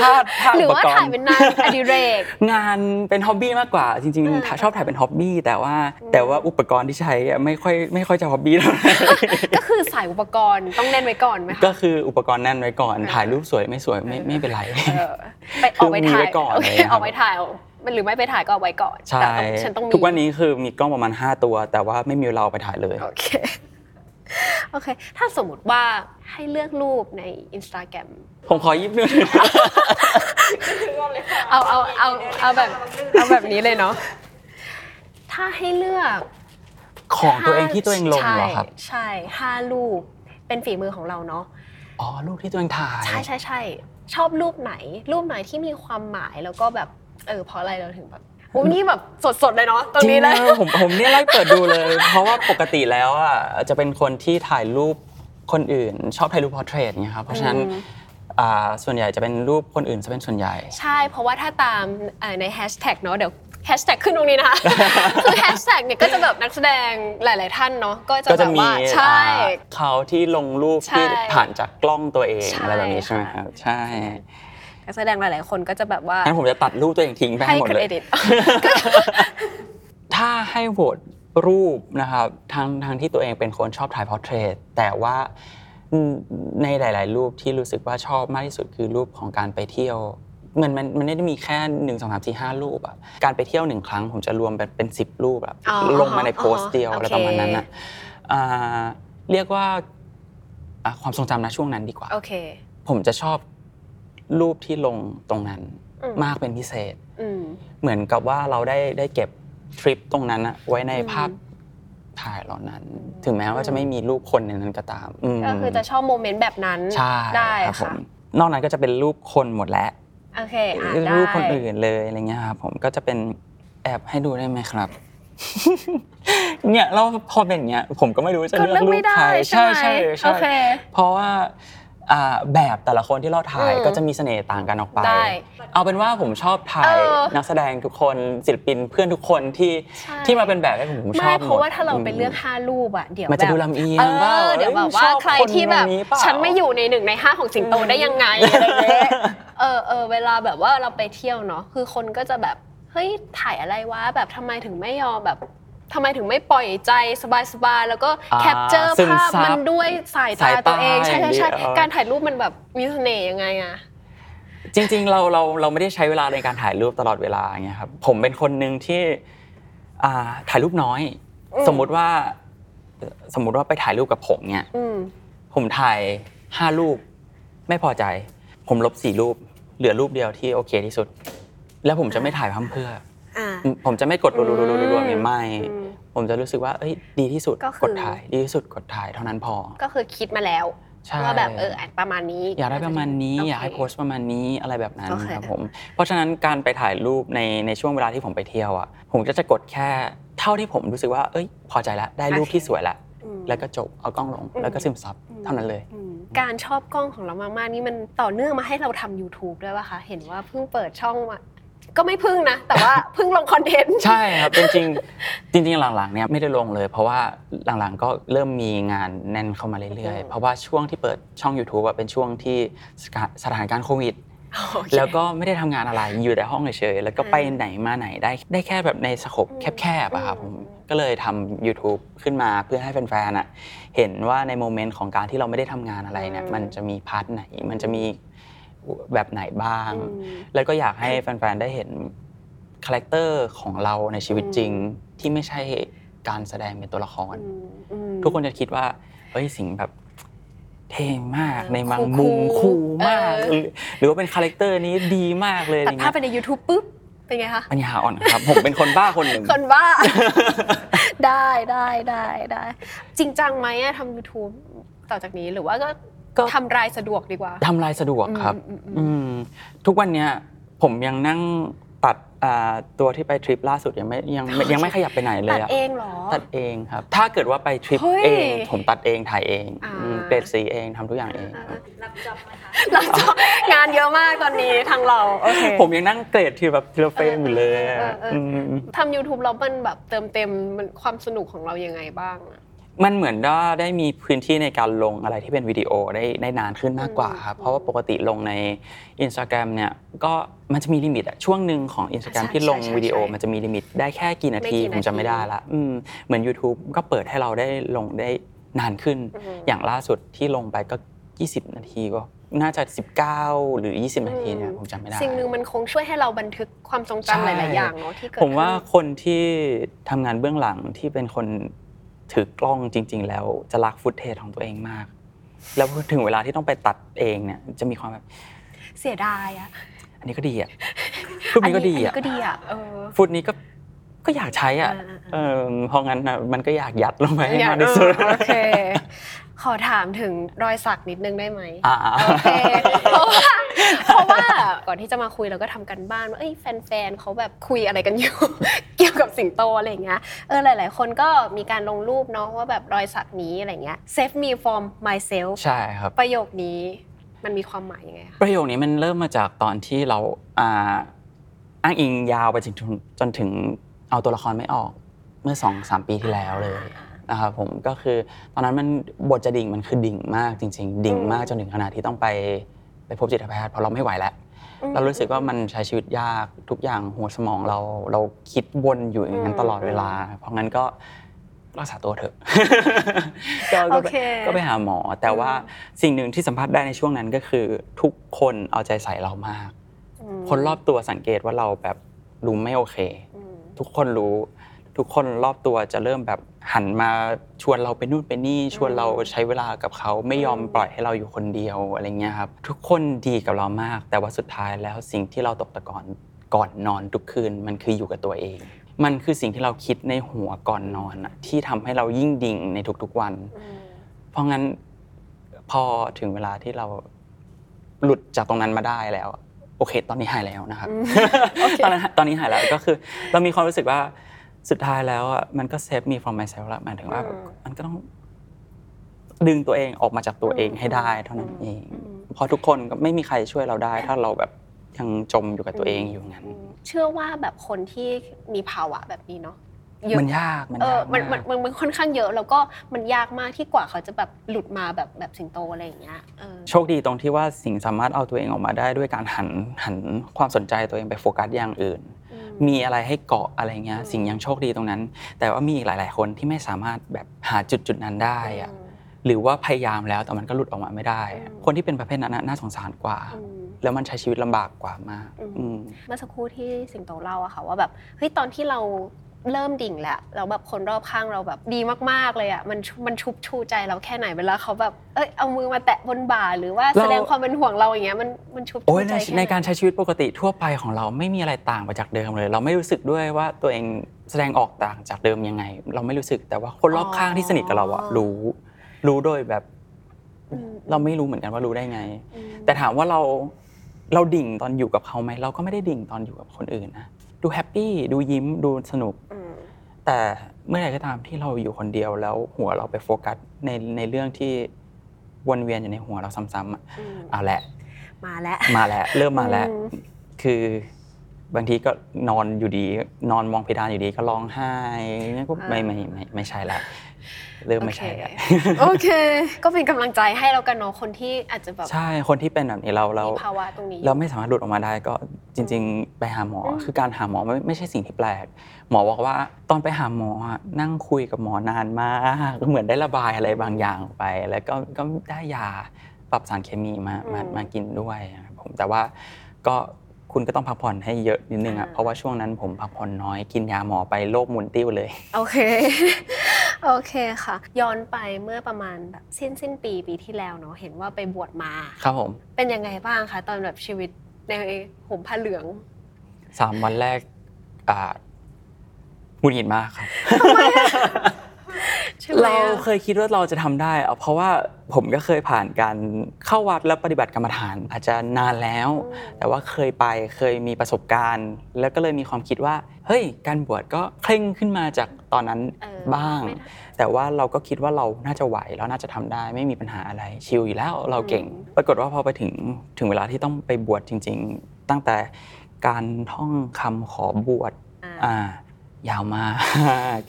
ถ้าถ้าหรืออุปกรณ์ว่าถ่ายเป็นงานอดิเรก งานเป็น hobby มากกว่า จริงเออๆถ้าชอบถ่ายเป็น hobby แต่ว่าแต่ว่าอุปกรณ์ที่ใช้อะไม่ค่อยไม่ค่อยจะฮ็อบบี้เท่าไหร่ก็คือสายอุปกรณ์ต้องเล่นไว้ก่อนไหมคะก็คืออุปกรณ์แน่นไว้ก่อนเออถ่ายรูปสวยไม่สวยไม่ไม่เป็นไรเออไปออกไปคือมีถ่าไว้ยก่อนโอเคเลยครับออกไปถ่ายเอามัน หรือไม่ไปถ่ายก็เอาไว้ก่อนใช่แต่ต้องฉันต้องมีทุกวันนี้คือมีกล้องประมาณ 5 ตัว แต่ว่าไม่มีเราเอาไปถ่ายเลย โอเคโอเค ถ้าสมมติว่าให้เลือกรูปใน Instagram ผมขอยิบนึงเอาเอาเอาเอาแบบเอาแบบนี้เลยเนาะถ้าให้เลือกของตัวเองที่ตัวเองลงเหรอครับใช่ใช่ห้ารูปเป็นฝีมือของเราเนาะอ๋อรูปที่ตัวเองถ่าย ใช่ใช่ใช่ชอบรูปไหน รูปไหนที่มีความหมายแล้วก็แบบ เออเพราะอะไรเราถึงแบบโอ้นี่แบบสดๆเลยเนาะตรงจริงนี้เลยนะผมผมเนี่ยไล่เปิดดูเลย เพราะว่าปกติแล้วอะจะเป็นคนที่ถ่ายรูปคนอื่น ชอบถ่ายรูปพอร์เทรตเนี่ยครับเพราะฉะนั้นอืมอ่าส่วนใหญ่จะเป็นรูปคนอื่นจะเป็นส่วนใหญ่ ใช่เพราะว่าถ้าตามเอ่อในแฮชแท็กเนาะเดี๋ยวแฮชแท็กขึ้นตรงนี้นะคะ คือแฮชแท็กเนี่ยก็จะแบบนักแสดงหลาย ๆ ท่านเนาะก็จะก็แบจะบมีว่าใช่ อ่าเขาที่ลงรูปใช่ที่ผ่านจากกล้องตัวเองใช่อะไรแบบนี้ใช่ไหมครับใช่ นักแสดงหลาย ๆ คนก็จะแบบว่างั้นผมจะตัดรูปตัวเองทิ้งไปให้ให้หมดคุณเลเอยดิตถ้าให้โหวตรูปนะครับทางทางที่ตัวเองเป็นคนชอบถ่ายพอร์เทรตแต่ว่าในหลาย ๆ รูปที่รู้สึกว่าชอบมากที่สุดคือรูปของการไปเที่ยวมันมันมันไม่ได้มีแค่หนึ่งสองสามสี่ห้ารูปอะการไปเที่ยวหนึ่งครั้ง ผมจะรวมเป็นเป็นสิบรูปแบบอ๋อลงมาในโพสต์เดียวโอเคอะไรประมาณนั้นอะอ่าเรียกว่าอะความทรงจำนะช่วงนั้นดีกว่าโอเคผมจะชอบ รูปที่ลงตรงนั้นอืมมากเป็นพิเศษอืมเหมือนกับว่าเราได้ได้เก็บทริปตรงนั้นอะไว้ในอืมภาพถ่ายเหล่านั้น ถึงแม้ว่าจะไม่มีรูปคนในนั้นก็ตามมก็คือจะชอบโมเมนต์แบบนั้นใช่ได้ครับผค่ะมนอกนั้นก็จะเป็นรูปคนหมดแล้วโอเคอะได้รูปคนอื่นเลยอะไรเงี้ยครับผมก็จะเป็นแอบให้ดูได้ไหมครับ เนี่ยเราพอเป็นอย่างเงี้ยผมก็ไม่รู้จะก็เลือกเลือกรูไม่ปได้ใครใช่ใช่ไหมใช่โอเคใช่เพราะว่า อ่าแบบแต่ละคนที่เราถ่ายอืมก็จะมีเสน่ห์ต่างกันออกไป ได้เอาเป็นว่าผมชอบถ่ายเออ นักแสดงทุกคนศิลปินเพื่อนทุกคนที่ใช่ที่มาเป็นแบบให้ผมผมชไม่อบหมดเพราะว่าถ้าเราไปมเลือกห้ารูปอะเดี๋ยวมันจะแบบ ดูลำเอียงเอเปล่าอเดี๋ยวแบบเอ้ยว่าชอบใครคนที่แบบแบบนี้เปล่าฉันไม่อยู่ในหนึ่งในห้าของสิงโตได้ยังไงอะไรเงี้ยเออเออเวลาแบบว่าเราไปเที่ยวเนาะคือคนก็จะแบบเฮ้ยถ่ายอะไรวะแบบทำไมถึงไม่ยอมแบบ ทำไมถึงไม่ปล่อยใจสบายๆ แล้วก็อ่าแคปเจอร์ซึมภาพซับมันด้วยสายตาสายตาตัวเอง ใช่ใช่ใช่อย่างเดียวการถ่ายรูปมันแบบมีเสน่ห์ยังไงอะจริงๆ เราเราเราไม่ได้ใช้เวลาในการถ่ายรูปตลอดเวลาอย่างเงี้ยครับผมเป็นคนหนึ่งที่อ่าถ่ายรูปน้อย อืมสมมุติว่าสมมุติว่าไปถ่ายรูปกับผมเนี่ย อืมผมถ่ายห้ารูปไม่พอใจ ผมลบสี่รูป เหลือรูปเดียวที่โอเคที่สุด แล้วผมจะไม่ถ่ายพั่มเพรื่อ อ่า ผมจะไม่กดรัวๆๆๆๆไม่ อืม ผมจะรู้สึกว่าเอ้ยดีที่สุดก็คือกดถ่ายดีที่สุดกดถ่ายเท่านั้นพอ ก็คือคิดมาแล้วใช่ว่าแบบเอออะประมาณนี้ อยากได้ประมาณนี้โเคอยากให้โพสต์ประมาณนี้อะไรแบบนั้นโอเค ครับผมเพราะฉะนั้นการไปถ่ายรูปในในช่วงเวลาที่ผมไปเที่ยวอะผมก็จะกดแค่เท่าที่ผมรู้สึกว่าเอ้ย พอใจแล้วได้รูปที่สวยแล้วอืม แล้วก็จบเอากล้องลงอืมแล้วก็ซึมซับเท่านั้นเลย อืมการชอบกล้องของเรามากๆนี่มันต่อเนื่องมาให้เราทำ YouTube ด้วยป่ะคะ เห็นว่าเพิ่งเปิดช่องมา ก็ไม่เพิ่งนะ แต่ว่าเพิ่งลงคอนเทนต์ ใช่ครับจริงๆจริงๆหลังๆเนี่ยไม่ได้ลงเลย เพราะว่าหลังๆก็เริ่มมีงานแน่นเข้ามาเรื่อยอืมๆเพราะว่าช่วงที่เปิดช่อง YouTube อะเป็นช่วงที่สถานการณ์โควิดโอเคแล้วก็ไม่ได้ทำงานอะไรอยู่แต่ห้องเฉยๆแล้วก็อ่าไปไหนมาไหนได้ได้แค่แบบใน scope อืมแคบๆอะครับผอืมก็เลยทำ YouTube ขึ้นมาเพื่อให้แฟนๆอะเห็นว่าใน moment ของการที่เราไม่ได้ทำงานอะไรเนี่ยมันจะมี part ไหน มันจะมี แบบไหนบ้างอืมแล้วก็อยากให้แฟนๆ ได้เห็นcharacter ของเราในชีวิตจริงที่ไม่ใช่การแสดงเป็นตัวละครอืมอืมทุกคนจะคิดว่าเฮ้ยสิงห์แบบเท่มากเออในบาง cool ๆมุม cool มากเออหรือหรือว่าเป็น character นี้ดีมากเลยอะไรตัดภาพเงี้ยไปใน YouTube ปุ๊บเป็นไงคะปัญญาอ่อนครับ ผมเป็นคนบ้าคนหนึ่งคนบ้า ได้ได้ได้ได้จริงจังไหมอะทำ YouTube ต่อจากนี้หรือว่าก็ ก็ทำรายสะดวกดีกว่าทำรายสะดวกครับอืมอืมอืมอืมทุกวันเนี้ยผมยังนั่งตัดอ่าตัวที่ไปทริปล่าสุดยังไม่ยังไม่ยังไม่ขยับไปไหนเลตัยดอะเองเหรอ ตัดเองครับ ถ้าเกิดว่าไปทริปเฮ้ยเอง ผมตัดเองถ่ายเองอ่า อืมเปลี่ยนสีเองทำทุกอย่างเองครับรับจอบงานเยอะมากตอนนี้ทางเราโอเค ผมยังนั่งเกรดทีแบบทีละเฟรมอยู่เลยเอออะเออเอออืมทำ YouTube แล้วมันแบบเติมเต็มมันความสนุกของเรายังไงบ้างอะ มันเหมือนว่าได้มีพื้นที่ในการลงอะไรที่เป็นวิดีโอได้ได้นานขึ้นมากกว่าครับอืมเพราะว่าปกติลงใน Instagram เนี่ยก็มันจะมี limit อะช่วงหนึ่งของ Instagram ใช่ที่ลงใช่ใช่วิดีโอใช่มันจะมี limit ได้แค่กี่นาทีไม่กี่ผมจำไม่นาทีได้ละอืมเหมือน YouTube ก็เปิดให้เราได้ลงได้นานขึ้นอืมอย่างล่าสุดที่ลงไปก็ 20 นาทีก็น่าจะ 19 หรือ 20 นาทีเนี่ยผมจำไม่ได้สิ่งหนึ่งมันคงช่วยให้เราบันทึกความทรงใช่จำหลาย ๆ อย่างเนาะที่เกิดผมว่าขึ้นคนที่ทำงานเบื้องหลังที่เป็นคน ถือกล้องจริง ๆ แล้วจะรัก footage ของตัวเองมาก แล้วถึงเวลาที่ต้องไปตัดเองเนี่ยจะมีความแบบเสียดายอะอันนี้ก็ดีอะฟุตนี้ก็ดีอะนนี้ก็ดีอะเออฟุตนี้ก็ก็อยากใช้อะอ่าๆๆเออเพราะงั้นน่ะมันก็อยากยัดลงไปให้มากที่สุดเออโอเค ขอถามถึงรอยสักนิดนึงได้ไหมอ่า โอเคเพราะว่าเพราะว่าก่อนที่จะมาคุยเราก็ทำกันบ้านว่าเอ้ยแฟนๆเขาแบบคุยอะไรกันอยู่ เกี่ยวกับสิงโตอะไรอย่างเงี้ยเออหลาย ๆ คนก็มีการลงรูปเนาะว่าแบบรอยสักนี้อะไรเงี้ย save me from myself ใช่ครับ ประโยคนี้มันมีความหมายยังไงคะประโยคนี้มันเริ่มมาจากตอนที่เราอ่าอ้างอิงยาวไปจนถึงจนถึงเอาตัวละครไม่ออกเมื่อสองสามปีที่แล้วเลย นะครับผมก็คือตอนนั้นมันบทจะดิ่งมันคือดิ่งมากจริง ๆ ดิ่งมากจนถึงขนาดที่ต้องไปไปพบจิตแพทย์เพราะเราไม่ไหวแล้ว เรารู้สึกว่ามันใช้ชีวิตยากทุกอย่างหัวสมองเราเราคิดวนอยู่อย่างนั้นตลอดเวลา เพราะงั้นก็รักษาตัวเถอะก็ก็ไปโอเคก็ไปหาหมอ แต่ว่าสิ่งหนึ่งที่สัมผัสได้ในช่วงนั้นก็คือ ทุกคนเอาใจใส่เรามากอืมคนรอบตัวสังเกตว่าเราแบบดูไม่โอเคอืมทุกคนรู้ ทุกคนรอบตัวจะเริ่มแบบหันมาชวนเราไปนู่นไปนี่ชวนเราใช้เวลากับเขาไม่ยอมปล่อยให้เราอยู่คนเดียวอะไรเงี้ยครับทุกคนดีกับเรามาก แต่ว่าสุดท้ายแล้วสิ่งที่เราตกตะกอนก่อนนอนทุกคืนมันคืออยู่กับตัวเอง มันคือสิ่งที่เราคิดในหัวก่อนนอนอะที่ทำให้เรายิ่งดิ่งในทุกๆวันอืมเพราะงั้นพอถึงเวลาที่เราหลุดจากตรงนั้นมาได้แล้ว โอเค ตอนนี้หายแล้วนะครับอืมโอเคตอนนั้นตอนนี้หายแล้วก็คือ เรามีความรู้สึกว่า สุดท้ายแล้วอะมันก็เซฟมี from myself แล้วหมายถึงว่าอืมมันก็ต้องดึงตัวเองออกมาจากตัวเองให้ได้เท่านั้นเองเพราะทุกคนก็ไม่มีใครช่วยเราได้ ถ้าเราแบบยังจมอยู่กับตัวเองอยู่งั้นอืมเชื่อว่าแบบคนที่มีภาวะแบบนี้เนาะเยอะมันยากมันากเออยมันมามันกมันมันค่อนข้างเยอะ แล้วก็มันยากมากที่กว่าเขาจะแบบหลุดมาแบบแบบสิงโตอะไรอย่างเงี้ยเออโชคดีตรงที่ว่าสิ่งสามารถเอาตัวเองออกมาได้ด้วยการหันหันความสนใจตัวเองไปโฟกัสอย่างอื่นอื มมีอะไรให้เกาะอะไรเงี้ยอืมสิ่งยังโชคดีตรงนั้น แต่ว่ามีอีกหลาย ๆ คนที่ไม่สามารถแบบหาจุดจุดๆนั้นได้อะอืมหรือว่าพยายามแล้วแต่มันก็หลุดออกมาไม่ได้อะอืมคนที่เป็นประเภทนั้นน่ะน่าสงสารกว่าอืมแล้วมันใช้ชีวิตลำบากกว่ามากอืมอืมเมื่อสักครู่ที่สิงโตเล่าอะค่ะว่าแบบเฮ้ยตอนที่เรา เริ่มดิ่งแล้วแล้วแบบคนรอบข้างเราแบบดีมากๆเลยอะมันมันชุบชูใจเราแค่ไหนเวลาเขาแบบเอ้ยเอามือมาแตะบนบ่าหรือว่าเราแสดงความเป็นห่วงเราอย่างเงี้ยมันมันชุบชูโอ้ยใจในแค่ไหในการใช้ชีวิตปกติทั่วไปของเราไม่มีอะไรต่างไปจากเดิมเลย เราไม่รู้สึกด้วยว่าตัวเองแสดงออกต่างจากเดิมยังไง เราไม่รู้สึกแต่ว่าคนรอบข้างที่สนิทกับเราอะรู้ รู้โดยแบบอืมเราไม่รู้เหมือนกันว่ารู้ได้ไงอืมแต่ถามว่าเราเราดิ่งตอนอยู่กับเขาไหมเราก็ไม่ได้ดิ่งตอนอยู่กับคนอื่นนะ ดูแฮปปี้ดูยิ้มดูสนุกอืมแต่เมื่อไหร่ก็ตามที่เราอยู่คนเดียวแล้วหัวเราไปโฟกัสในในเรื่องที่วนเวียนอยู่ในหัวเราซ้ำๆอะอืมเอาแหละ มาแล้วมาแล้วเริ่มมาแล้วอืมคือบางทีก็นอนอยู่ดี นอนมองเพดานอยู่ดีก็ร้องไห้ก็ไม่ไม่ไม่ไม่ใช่ละ เริ่มไม่ใช่ละโอเค ก็เป็นกำลังใจให้แล้วกันเนาะคนที่อาจจะแบบใช่คนที่เป็นแบบนี้เราเรามีภาวะตรงนี้เราไม่สามารถหลุดออกมาได้ก็จริง ๆ ไปหาหมออมคือการหาหมอไม่ไม่ใช่สิ่งที่แปลก หมอบอกว่าตอนไปหาหมออะนั่งคุยกับหมอนานมากเหมือนได้ระบายอะไรบางอย่างออกไป แล้วก็ก็ได้ยาปรับสารเคมีมามามากินด้วยครับผมแต่ว่าก็คุณก็ต้องพักผ่อนให้เยอะนิดนึงอะเพราะว่าช่วงนั้นผมพักผ่อนน้อยกินยาหมอไปโรคหมุนติ้วเลย โอเค โอเคค่ะ ย้อนไปเมื่อประมาณแบบสิ้นสิ้นปีปีที่แล้วเนาะเห็นว่าไปบวชมา ครับผม เป็นยังไงบ้างคะตอนแบบชีวิตในห่มผ้าเหลืองสามวันแรกอ่าหงุดหงิดมากครับใช่ไหมเราอะเคยคิดว่าเราจะทำได้อะเพราะว่าผมก็เคยผ่านการเข้าวัดแล้วปฏิบัติกรรมฐาน อาจจะนานแล้วอืมแต่ว่าเคยไปเคยมีประสบการณ์ แล้วก็เลยมีความคิดว่า เฮ้ยการบวชก็เคร่งขึ้นมาจากตอนนั้นเออบ้างไม่ได้แต่ว่าเราก็คิดว่าเราน่าจะไหวแล้วน่าจะทำได้ไม่มีปัญหาอะไรชิลอยู่แล้วเราเก่ง ปรากฏว่าพอไปถึงถึงเวลาที่ต้องไปบวชจริง ๆ ตั้งแต่การท่องคำขอบวชอ่าอ่ายาวมาก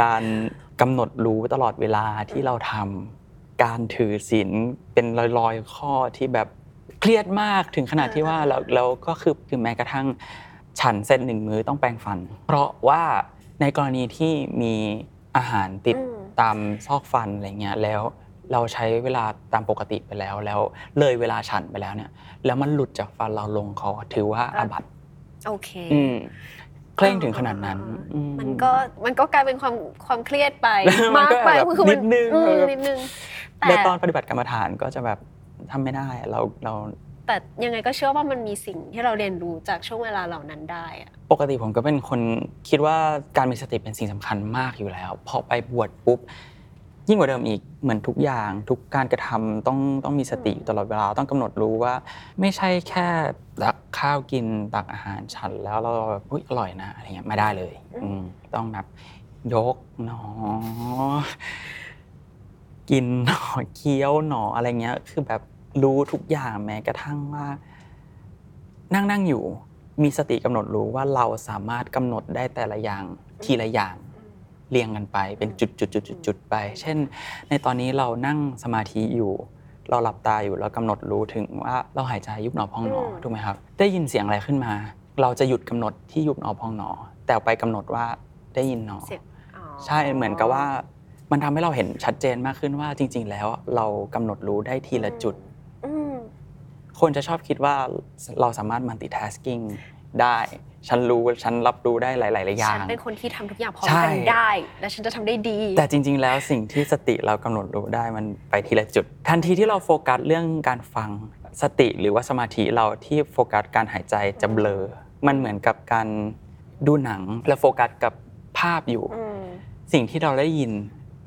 การกำหนดรู้ตลอดเวลาที่เราทำการถือศีลเป็นรอยๆข้อที่แบบเครียดมากถึงขนาดที่ว่าแล้วแล้วก็คือคือแม้กระทั่ง ฉันเส้นหนึ่งมื้อต้องแปรงฟัน เพราะว่าในกรณีที่มีอาหารติดอืมตามซอกฟันอะไรเงี้ยแล้วเราใช้เวลาตามปกติไปแล้วแล้ว เลยเวลาฉันไปแล้วเนี่ย แล้วมันหลุดจากฟันเราลงคอถือว่าอาบัติโอเคอืมเคร่งถึงขนาดนั้นอ่าอืมันก็มันก็กลายเป็นความความเครียดไปมันมากก็ไปแบบคือมันิดนึงอืมเออนิดนึงแต่แล้วตอนปฏิบัติกรรมฐานก็จะแบบทำไม่ได้อะเราเรา แต่ยังไงก็เชื่อว่ามันมีสิ่งที่เราเรียนรู้จากช่วงเวลาเหล่านั้นได้อะปกติผมก็เป็นคนคิดว่าการมีสติเป็นสิ่งสำคัญมากอยู่แล้ว พอไปบวชปุ๊บ ยิ่งกว่าเดิมอีกเหมือนทุกอย่าง ทุกการกระทำต้องต้องมีสติอยู่ตลอดเวลาต้องกำหนดรู้ว่า ไม่ใช่แค่ตักข้าวกินตักอาหารฉันแล้วเราแบบอุ๊ยอร่อยนะอะไรเงี้ยไม่ได้เลยอืมต้องแบบยกหนอ กินหนอเคี้ยวหนออะไรเงี้ยคือแบบ รู้ทุกอย่างแม้กระทั่งว่า นั่งนั่งอยู่ มีสติกำหนดรู้ว่าเราสามารถกำหนดได้แต่ละอย่างทีละอย่างเรียงกันไปเป็นจุดจุดจุดจุดจุดไป เช่น ในตอนนี้เรานั่งสมาธิอยู่ เราหลับตาอยู่เรากำหนดรู้ถึงว่าเราหายใจยุบหนอพองหนออืมถูกไหมครับ ได้ยินเสียงอะไรขึ้นมา เราจะหยุดกำหนดที่ยุบหนอพองหนอ แต่ไปกำหนดว่าได้ยินหนอเสียงอ๋อใช่เหมือนกับว่ามันทำให้เราเห็นชัดเจนมากขึ้นว่าจริง ๆ แล้วเรากำหนดรู้ได้ทีละจุดอืม คคนจะชอบคิดว่าเราสามารถ multitasking ได้ฉันรู้ฉันรับรู้ได้หลายๆอย่าฉันงเป็นคนที่ทำทุกอย่างพร้อมใช่กันได้ และฉันจะทำได้ดี แต่จริง ๆ แล้วสิ่งที่สติเรากำหนดรู้ได้มันไปทีละจุด ทันทีที่เราโฟกัสเรื่องการฟังสติหรือว่าสมาธิเราที่โฟกัสการหายใจจะเบลอ มันเหมือนกับการดูหนังแล้วโฟกัสกับภาพอยู่อืมสิ่งที่เราได้ยิน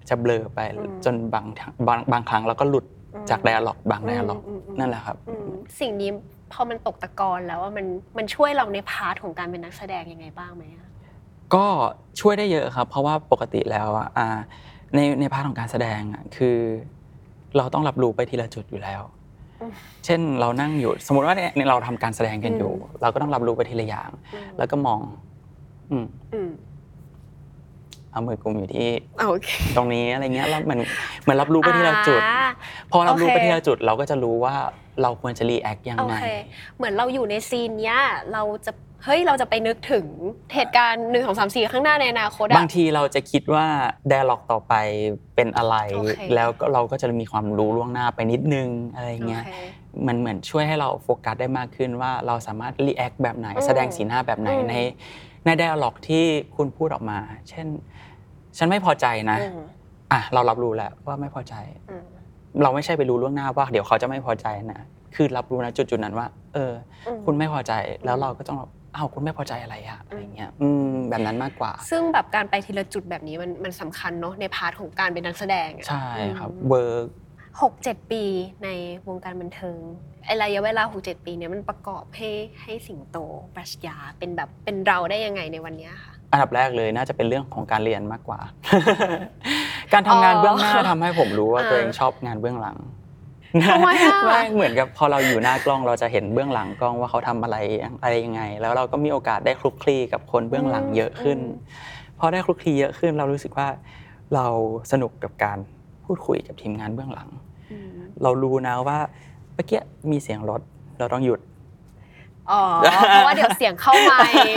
จะเบลอไปอืมจนบางบางบางครั้งเราก็หลุดอืม จากไดอะล็อกบางไดอะล็อกอืมอืมนั่นแหละครับอืมสิ่งนี้พอมันตกตะกอนแล้วว่ามันมันช่วยเราใน part ของการเป็นนักแสดงยังไงบ้างไหมอะก็ช่วยได้เยอะครับ เพราะว่าปกติแล้วอะอ่าในใน part ของการแสดงอะคือ เราต้องรับรู้ไปทีละจุดอยู่แล้ว เช่นเรานั่งอยู่ สมมติว่าเนี่ยเราทำการแสดงกันอยู่ เราก็ต้องรับรู้ไปทีละอย่างอืมแล้วก็มอง อืมอืม เอามือกุมอยู่ที่โอเค ตรงนี้อะไรเงี้ยแล้วมันเหมือนรับรู้ไปทีละจุด อ่า พอรับรู้โอเคไปทีละจุด เราก็จะรู้ว่าเราควรจะ react ยังไง โอเค เหมือนเราอยู่ใน scene เนี้ยเราจะเฮ้ยเราจะไปนึกถึงเหตุการณ์หนึ่งสองสามสี่ข้างหน้าในอนาคตอะ บางทีเราจะคิดว่า dialogue ต่อไปเป็นอะไร โอเค แล้วก็เราก็จะมีความรู้ล่วงหน้าไปนิดนึงอะไรเงี้ย โอเคมันเหมือนช่วยให้เราโฟกัสได้มากขึ้นว่าเราสามารถ react แบบไหน อืมแสดงสีหน้าแบบไหนอืมในใน dialogue ที่คุณพูดออกมา เช่น ฉันไม่พอใจนะ อืมอะเรารับรู้แล้วว่าไม่พอใจ อืมเราไม่ใช่ไปรู้ล่วงหน้าว่า เดี๋ยวเขาจะไม่พอใจนะคือรับรู้นะจุดจุดๆนั้นว่า เออ อืม คุณไม่พอใจแล้วเราก็ต้องแบบอ้าวคุณไม่พอใจอะไรอะอะไรเงี้ยอืมแบบนั้นมากกว่า ซึ่งแบบการไปทีละจุดแบบนี้มันมันสำคัญเนาะใน part ของการเป็นนักแสดงอะ ใช่ครับอืม work หกเจ็ดปีในวงการบันเทิงไอระยะเวลาหกเจ็ดปีเนี้ยมันประกอบให้ให้สิงโตปรัชญาเป็นแบบเป็นเราได้ยังไงในวันเนี้ยค่ะ อันดับแรกเลยน่าจะเป็นเรื่องของการเรียนมากกว่า การทำงานอ๋อเบื้องหน้าทำให้ผมรู้ว่าอ่าตัวเองชอบงานเบื้องหลังทำไมอะไม่เหมือนกับพอเราอยู่หน้ากล้องเราจะเห็นเบื้องหลังกล้องว่าเขาทำอะไรอะไรยังไง แล้วเราก็มีโอกาสได้คลุกคลีกับคนเบื้องหลังเยอะขึ้นพอได้คลุกคลีเยอะขึ้น เรารู้สึกว่าเราสนุกกับการพูดคุยกับทีมงานเบื้องหลังอืมเรารู้นะว่าเมื่อกี้มีเสียงรถเราต้องหยุด อ๋อ เพราะว่าเดี๋ยวเสียงเข้าไมค์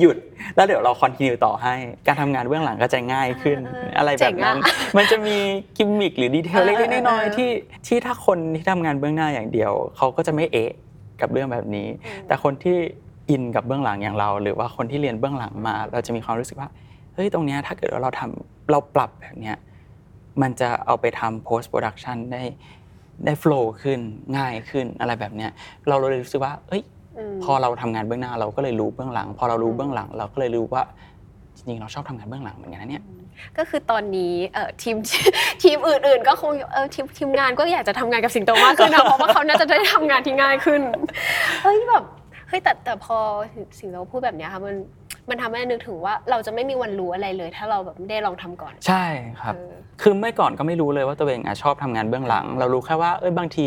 หยุดแล้วเดี๋ยวเราคอนติเนียต่อให้ การทำงานเบื้องหลังก็จะง่ายขึ้นเออเอออะไรแบบนั้นเจ๋งอะมันจะมีกิมมิคหรือดีเทลเออเล็กๆเออน้อยเออๆที่ที่ถ้าคนที่ทำงานเบื้องหน้าอย่างเดียว เขาก็จะไม่เอะกับเรื่องแบบนี้อืมแต่คนที่อินกับเบื้องหลังอย่างเรา หรือว่าคนที่เรียนเบื้องหลังมา เราจะมีความรู้สึกว่าเฮ้ยตรงเนี้ยถ้าเกิดว่าเราทำเราปรับแบบเนี้ยมันจะเอาไปทำ post production ได้ได้ flow ขึ้นง่ายขึ้นอะไรแบบเนี้ยเราเลยรู้สึกว่าเอ้ยม พอเราทำงานเบื้องหน้าเราก็เลยรู้เบื้องหลัง พอเรารู้อืมเบื้องหลัง เราก็เลยรู้ว่าจริงๆเราชอบทำงานเบื้องหลังเหมือนกันนะเนี่ยก็คือตอนนี้เอ่อทีมทีมอื่น ๆ ก็คงเออทีมทีมงานก็อยากจะทำงานกับสิงโตมากขึ้นนะเพราะว่าเขาน่าจะได้ทำงานที่ง่ายขึ้นเฮ้ยแบบเฮ้ยแต่แต่พอสิงโตพูดแบบเนี้ยค่ะมัน มันทำให้นึกถึงว่าเราจะไม่มีวันรู้อะไรเลย ถ้าเราแบบไม่ได้ลองทำก่อน ใช่ครับเออคือเมื่อก่อนก็ไม่รู้เลยว่าตัวเองอะชอบทำงานเบื้องหลัง เรารู้แค่ว่าเอ้ยบางที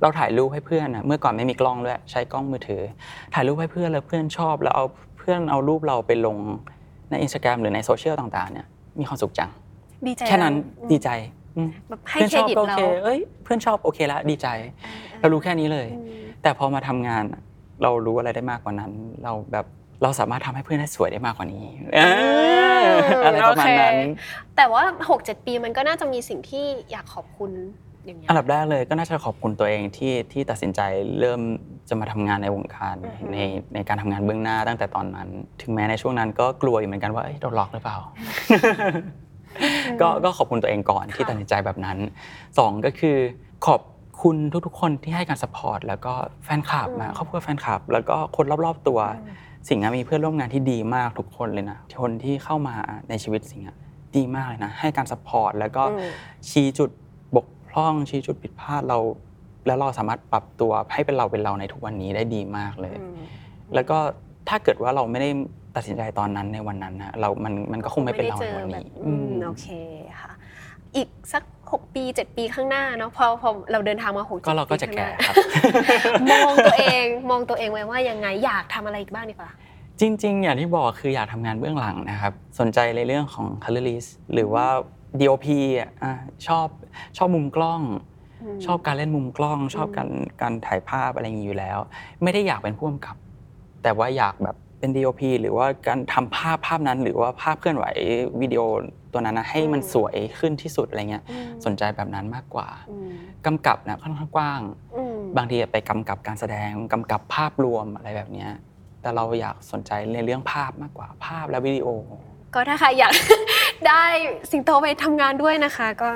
เราถ่ายรูปให้เพื่อนอะเมื่อก่อนไม่มีกล้องด้วยใช้กล้องมือถือ ถ่ายรูปให้เพื่อนแล้วเพื่อนชอบ แล้วเอาเพื่อนเอารูปเราไปลงในอินสตาแกรมหรือในโซเชียลต่างๆเนี่ยมีความสุขจังดีใจแค่นั้นอืมดีใจอืมแบบให้เพื่อนเครชอบดิตก็โอเราเคเอ้ยเพื่อนชอบโอเคแล้วดีใจ เรารู้แค่นี้เลยอืมแต่พอมาทำงานอะเรารู้อะไรได้มากกว่านั้น เราแบบ เราสามารถทำให้เพื่อนได้สวยได้มากกว่านี้เอออะไรประมาณนั้น โอเคแต่ว่าหกเจ็ดปีมันก็น่าจะมีสิ่งที่อยากขอบคุณอย่างเงี้ย อันดับแรกเลยก็น่าจะขอบคุณตัวเองที่ที่ตัดสินใจเริ่มจะมาทำงานในวงการอือฮึ ในในการทำงานเบื้องหน้าตั้งแต่ตอนนั้น ถึงแม้ในช่วงนั้นก็กลัวอยู่เหมือนกันว่าเอ้ยโดนหลอกหรือเปล่า ก็ก็ขอบคุณตัวเองก่อนที่ค่ะ ตัดสินใจแบบนั้นสองก็คือขอบคุณทุกๆ คนที่ให้การสปอร์ตแล้วก็แฟนคลับนะครอบครัวแฟนคลับ แล้วก็คนรอบๆตัว สิ่งห์มีเพื่อนร่วมงานที่ดีมากทุกคนเลยนะคนที่เข้ามาในชีวิตสิ่งห์ดีมากเลยนะ ให้การสปอร์ตแล้วก็อืมชี้จุดบกพร่อง ชี้จุดผิดพลาดเรา แล้วเราสามารถปรับตัวให้เป็นเราเป็นเราในทุกวันนี้ได้ดีมากเลยอืมแล้วก็ถ้าเกิดว่าเราไม่ได้ตัดสินใจตอนนั้นในวันนั้นนะเรา มันมันก็คงไม่เป็นเราเจในอวันแบบนี้อืมอืมโอเคค่ะ อีกสัก หกปีเจ็ดปีข้างหน้าเนาะพอพอเราเดินทางมาหกก็เราก็จะแก่ครับมองตัวเองมองตัวเองไว้ว่ายังไงอยากทำอะไรอีกบ้างดีกว่าจริง ๆ อย่างที่บอกคืออยากทำงานเบื้องหลังนะครับ สนใจในเรื่องของ colorist หรือว่า DOP อะอะชอบชอบมุมกล้องอืมชอบการเล่นมุมกล้อง ชอบอืมการการถ่ายภาพอะไรอย่างนี้อยู่แล้ว ไม่ได้อยากเป็นผู้กำกับ แต่ว่าอยากแบบเป็น DOP หรือว่าการทำภาพภาพนั้น หรือว่าภาพเคลื่อนไหววิดีโอ ตัวนั้นนะให้มันสวยขึ้นที่สุดอะไรเงี้ยอืมสนใจแบบนั้นมากกว่าอืมกำกับนะค่อนข้างกว้างอืมบางทีไปกำกับการแสดงกำกับภาพรวมอะไรแบบเนี้ยแต่เราอยากสนใจในเรื่องภาพมากกว่าภาพและวิดีโอ ก็ถ้าใครอยากได้สิงโตไปทำงานด้วยนะคะก็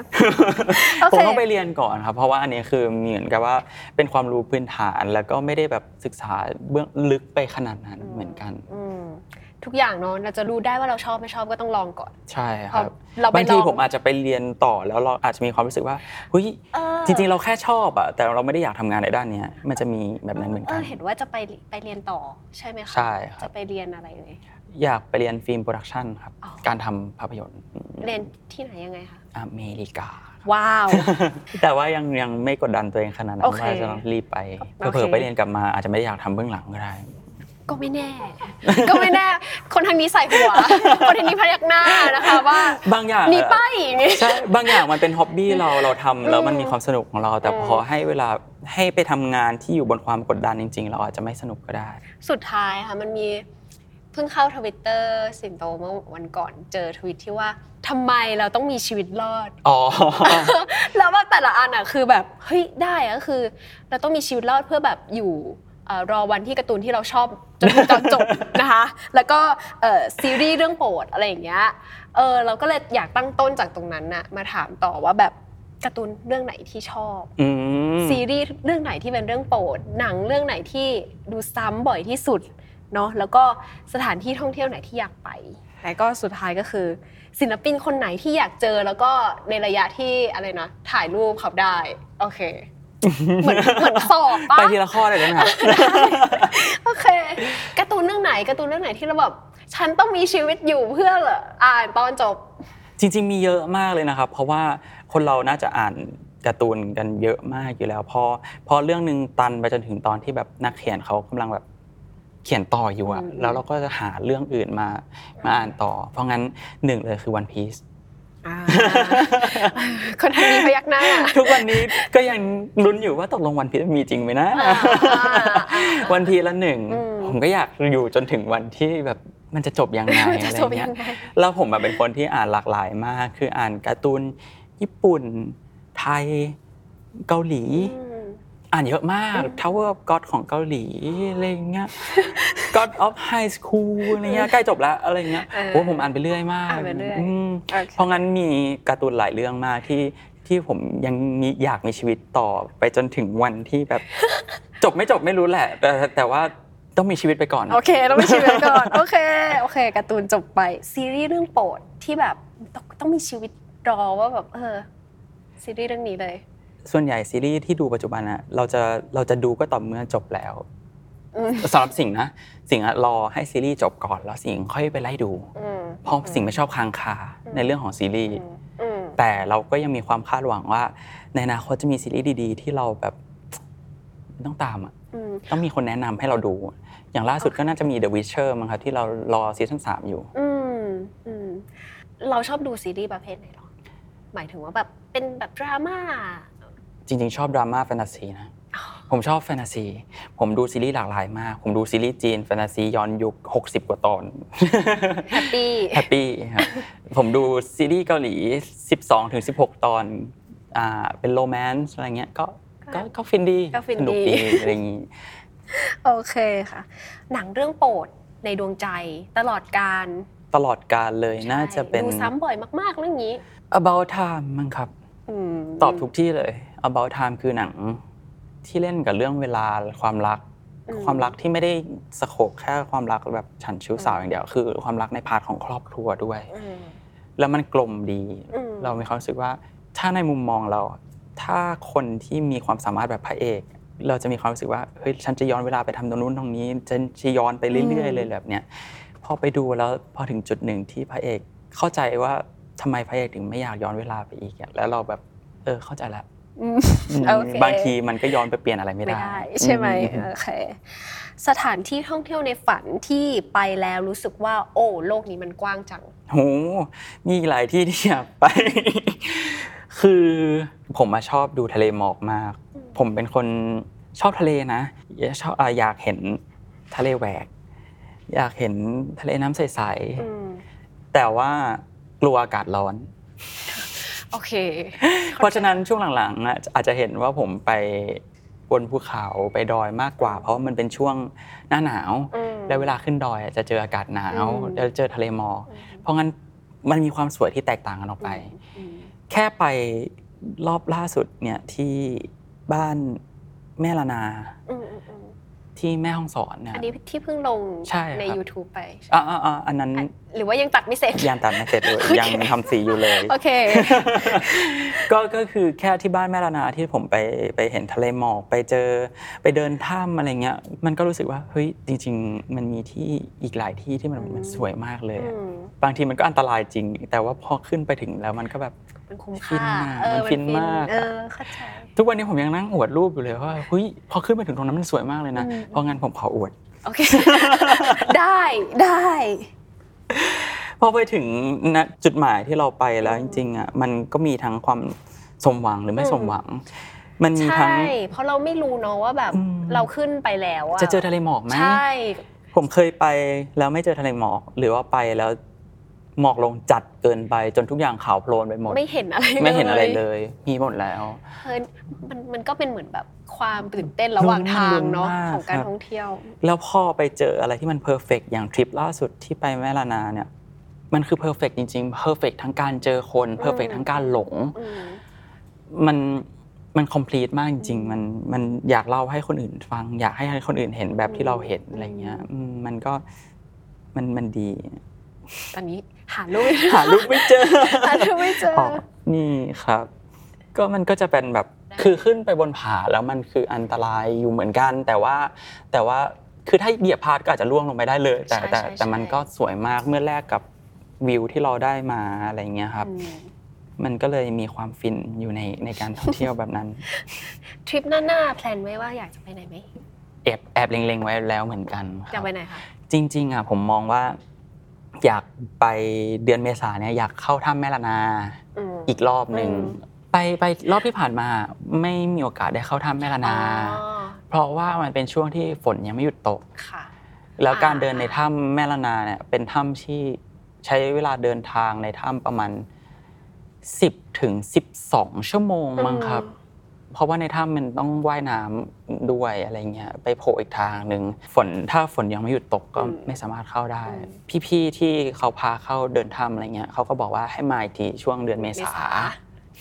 โอผมเคต้องไปเรียนก่อนครับ เพราะว่าอันนี้คือเหมือนกับว่าเป็นความรู้พื้นฐานแล้วก็ไม่ได้แบบศึกษาเบื้องลึกไปขนาดนั้นเหมือนกันอืม ทุกอย่างเนาะเราจะรู้ได้ว่าเราชอบไม่ชอบก็ต้องลองก่อน ใช่ครับพอเราไปบางทีลองผมอาจจะไปเรียนต่อแล้วเราอาจจะมีความรู้สึกว่าเฮ้ยเออจริงๆ เราแค่ชอบอะแต่เราไม่ได้อยากทำงานในด้านเนี้ยมันจะมีแบบนั้นเหมือนเอกัอนเห็นว่าจะไปไปเรียนต่อใช่ไหมคะใช่ครับจะไปเรียนอะไรเลยอยากไปเรียน film production ครับอ๋อการทำภาพยนตร์ เรียนที่ไหนยังไงคะอเมริกาว้าว แต่ว่ายังยังไม่กดดันตัวเองขนาดนั้น โอเคว่าจะต้องรีบไปโอเคเผื่อๆไปเรียนกลับมาอาจจะไม่ได้อยากทำเบื้องหลังก็ได้ ก็ไม่แน่ ก็ไม่แน่ คนทางนี้ใส่หัว คนทางนี้พยักหน้านะคะว่าบางอย่างมีอะป้ายอย่างงี้ใช่บางอย่างมันเป็นฮ็อบบี้เราเราทำแล้วมันอืมมีความสนุกของเรา แต่อืมพอให้เวลาให้ไปทำงานที่อยู่บนความกดดันจริง ๆ เราอาจจะไม่สนุกก็ได้ สุดท้ายค่ะมันมีเพิ่งเข้าทวิตเตอร์สิงโตเมื่อวันก่อนเจอทวิตที่ว่าทำไมเราต้องมีชีวิตรอดอ๋อแล้วว่าแต่ละอันอะคือแบบเฮ้ยได้อะก็คือ เราต้องมีชีวิตรอดเพื่อแบบอยู่เอ่อรอวันที่การ์ตูนที่เราชอบ จนถึงตอนจบนะคะ แล้วก็เอ่อซีรีส์เรื่องโปรดอะไรอย่างเงี้ยเออเราก็เลยอยากตั้งต้นจากตรงนั้นน่ะมาถามต่อว่าแบบการ์ตูนเรื่องไหนที่ชอบอืมซีรีส์เรื่องไหนที่เป็นเรื่องโปรด หนังเรื่องไหนที่ดูซ้ำบ่อยที่สุดเนาะแล้วก็สถานที่ท่องเที่ยวไหนที่อยากไปแล้วก็สุดท้ายก็คือ ศิลปินคนไหนที่อยากเจอแล้วก็ในระยะที่อะไรนะถ่ายรูปเขาได้โอเค เหมือนเหมือนสอบปะไปทีละข้อเลยได้ไหมครับโอเคการ์ตูนเรื่องไหนการ์ตูนเรื่องไหนที่เราแบบฉันต้องมีชีวิตอยู่เพื่ออ่านตอนจบ จริง ๆ มีเยอะมากเลยนะครับ เพราะว่าคนเราน่าจะอ่านการ์ตูนกันเยอะมากอยู่แล้ว พอพอเรื่องหนึ่งตันไปจนถึงตอนที่แบบนักเขียนเขากำลังแบบเขียนต่ออยู่อะอืมแล้วเราก็จะหาเรื่องอื่นมามาอ่านต่อ เพราะงั้นหนึ่งเลยคือ One Piece อ่า คนทางนี้พยักหน้า ทุกวันนี้ก็ยังลุ้นอยู่ว่าตกลงวันพีชมีจริงไหมนะอ่าอ่าอ่าวันพีชละหนึ่งอืมผมก็อยากอยู่จนถึงวันที่แบบมันจะจบยังไงมันจะอะไรจบเงี้ยัยงไงแล้วผมแบบเป็นคนที่อ่านหลากหลายมาก คืออ่านการ์ตูนญี่ปุ่น ไทย เกาหลี อืมอ่านเยอะมาก Tower of God ของเกาหลีอะไรเงี้ย God of High School อะไรเงี้ยใกล้จบแล้วอะไรเงี้ยเออโอ้ผมอ่านไปเรื่อยมากอ่านไปเรื่อยมโอเคเพราะงั้นมีการ์ตูนหลายเรื่องมากที่ที่ผมยังมีอยากมีชีวิตต่อไปจนถึงวันที่แบบ จบไม่จบไม่รู้แหละ แต่แต่ว่าต้องมีชีวิตไปก่อน โอเคต้องมีชีวิตก่อนโอเคโอเคการ์ตูนจบไปซีรีส์เรื่องโปรดที่แบบต้องต้องมีชีวิตรอว่าแบบเออซีรีส์เรื่องนี้เลย ส่วนใหญ่ซีรีส์ที่ดูปัจจุบันอะเราจะเราจะดูก็ต่อเมื่อจบแล้วอืมสำหรับสิ่งนะ สิ่งอะรอให้ซีรีส์จบก่อนแล้วสิ่งค่อยไปไล่ดูอืมเพราะสิ่งไม่ชอบค้างคาอืมในเรื่องของซีรีส์อืมอืมแต่เราก็ยังมีความคาดหวังว่า ในอนาคตจะมีซีรีส์ดีๆ ที่เราแบบต้องตามอะอืมต้องมีคนแนะนำให้เราดู อย่างล่าสุดก็น่าจะมี The Witcher มั้งครับที่เรารอซีซั่นสามอยู่อืมอืมเราชอบดูซีรีส์ประเภทไหนหรอหมายถึงว่าแบบเป็นแบบดราม่า จริง ๆ ชอบดราม่าแฟนตาซีนะ ผมชอบแฟนตาซี ผมดูซีรีส์หลากหลายมาก ผมดูซีรีส์จีนแฟนตาซีย้อนยุค 60 กว่าตอน happy hap py ครับผมดูซีรีส์เกาหลี 12 ถึง 16 ตอนอ่าเป็น romance อะไรเงี้ยก็ก็ก็ฟินดีก็ฟินสนุกดี ดีอะไรอย่างงี้ โอเคค่ะ หนังเรื่องโปรดในดวงใจตลอดกาลตลอดกาลเลยน่าจะเป็น ดูซ้ำบ่อยมาก ๆ เรื่องนี้ About Time มั้งครับม ตอบทุกที่เลย About Time คือหนังที่เล่นกับเรื่องเวลาความรักอืมความรักที่ไม่ได้ scope แค่ความรักแบบฉันชู้สาวอย่างเดียวคือ ความรักใน part ของครอบครัวด้วยอืมแล้วมันกลมดีอืมเรามีความรู้สึกว่า ถ้าในมุมมองเรา ถ้าคนที่มีความสามารถแบบพระเอก เราจะมีความรู้สึกว่าเฮ้ยฉันจะย้อนเวลาไปทำตรงนู้นตรงนี้ฉันจะย้อนไปเรื่อยๆเลยแบบเนี้ยพอไปดูแล้วพอถึงจุดหนึ่งที่พระเอกเข้าใจว่า ทำไมพระเอกถึงไม่อยากย้อนเวลาไปอีกอะแล้วเราแบบ เออเข้าใจแล้วอืมอืม โอเค บางทีมันก็ย้อนไปเปลี่ยนอะไรไม่ไม่ได้ ได้ใช่ไหมอืโอเคสถานที่ท่องเที่ยวในฝันที่ไปแล้วรู้สึกว่า โอ้โลกนี้มันกว้างจัง โหมีหลายที่ที่อยากไป คือผมมาชอบดูทะเลหมอกมากผมเป็นคนชอบทะเลนะชอบอะอยากเห็นทะเลแหวก อยากเห็นทะเลน้ำใสอืม ๆแต่ว่า กลัวอากาศร้อน โอเค เพราะฉะนั้นช่วงหลังๆอะอาจจะเห็นว่าผมไปบนภูเขาไปดอยมากกว่า เพราะว่ามันเป็นช่วงหน้าหนาว อืม แล้วเวลาขึ้นดอยอะจะเจออากาศหนาวอืม แล้วเจอทะเลหมอกเพราะงั้นมันมีความสวยที่แตกต่างกันออกไป อืมแค่ไปรอบล่าสุดเนี่ยที่บ้านแม่ละนาอืมอืมอืมที่แม่ห้องสอนเนี่ย อันนี้ที่เพิ่งลงใช่ครับ ใน YouTube ไป อ่าอ่าอ่าอันนั้นอะหรือว่ายังตัดไม่เสร็จ ยังตัดไม่เสร็จเลยยังทำสีอยู่เลย โอเค ก็ก็คือแค่ที่บ้านแม่ละนาที่ผมไปไปเห็นทะเลหมอกไปเจอไปเดินถ้ำอะไรเงี้ย มันก็รู้สึกว่าเฮ้ยจริง ๆ มันมีที่อีกหลายที่ที่มันอืมมันสวยมากเลยอะอืมบางทีมันก็อันตรายจริง แต่ว่าพอขึ้นไปถึงแล้วมันก็แบบ มันคุ้มฟิค่านมากเออมันฟินมาก เออเข้าใจ ทุกวันนี้ผมยังนั่งอวดรูปอยู่เลยว่าเฮ้ยพอขึ้นไปถึงตรงนั้นมันสวยมากเลยนะอืม เพราะงั้นผมขออวด โอเค ได้ได้ พอไปถึงณจุดหมายที่เราไปแล้วจริงๆอะมันก็มีทั้งความสมหวังหรือไม่สมหวัง มันมีทั้งใช่เพราะเราไม่รู้เนาะว่าแบบอืมเราขึ้นไปแล้วอะจะเจเจอทะเลหมอกไหมใช่ผมเคยไปแล้วไม่เจอทะเลหมอก หรือว่าไปแล้วหมอกลงจัดเกินไปจนทุกอย่างขาวโพลนไปหมด ไม่เห็นอะไรไม่เห็นอะไรเลยมีหมดแล้วเฮ้ยมันมันก็เป็นเหมือนแบบ ความตื่นเต้นระหว่างทางเนาะลุ้นมากของการครับท่องเที่ยว แล้วพอไปเจออะไรที่มัน perfect อย่างทริปล่าสุดที่ไปแม่ลานาเนี่ยมันคือ perfect จริงๆ perfect ทั้งการเจอคน perfect อืมทั้งการหลงอืมมันมันคอมพลีทมากจริงๆมันมันอยากเล่าให้คนอื่นฟัง อยากให้คนอื่นเห็นแบบที่เราเห็นอะไรเงี้ยอืมมันก็มันมันดี ตอนนี้หารูปหารูปไม่เจอหารูปไม่เจออ๋อนี่ครับ ก็มันก็จะเป็นแบบ คือขึ้นไปบนผาแล้วมันคืออันตรายอยู่เหมือนกัน แต่ว่าแต่ว่าคือถ้าเหยียบพลาดก็อาจจะล่วงลงไปได้เลย แต่ใช่แต่ใช่แต่มันใช่ก็สวยมากเมื่อแลกกับวิวที่เราได้มาอะไรเงี้ยครับอืมมันก็เลยมีความฟินอยู่ในในการท่องเที่ยวแบบนั้นทริปหน้าๆแพลนไว้ว่าอยากจะไปไหนไหมแอบแอบเล็งๆไว้แล้วเหมือนกันคอยารักบไปไหนคะจริงๆอะผมมองว่าอยากไปเดือนเมษาเนี่ยอยากเข้าถ้ำแม่ละนาอืมอีกรอบหนึ่งอืม ไปไปรอบที่ผ่านมาไม่มีโอกาสได้เข้าถ้ำแม่ละนาอ๋อเพราะว่ามันเป็นช่วงที่ฝนยังไม่หยุดตกค่ะ แล้วการอ่าเดินในถ้ำแม่ละนาเนี่ยเป็นถ้ำที่ใช้เวลาเดินทางในถ้ำประมาณ10ถึง12ชั่วโมงมั้งครับ เพราะว่าในถ้ำมันต้องว่ายน้ำด้วยอะไรเงี้ย ไปโผล่อีกทางหนึ่งฝนถ้าฝนยังไม่หยุดตกก็อืมไม่สามารถเข้าได้อืมพี่ๆที่เขาพาเข้าเดินถ้ำอะไรเงี้ยเขาก็บอกว่าให้มาอีกทีช่วงเดือนเมเมษาษา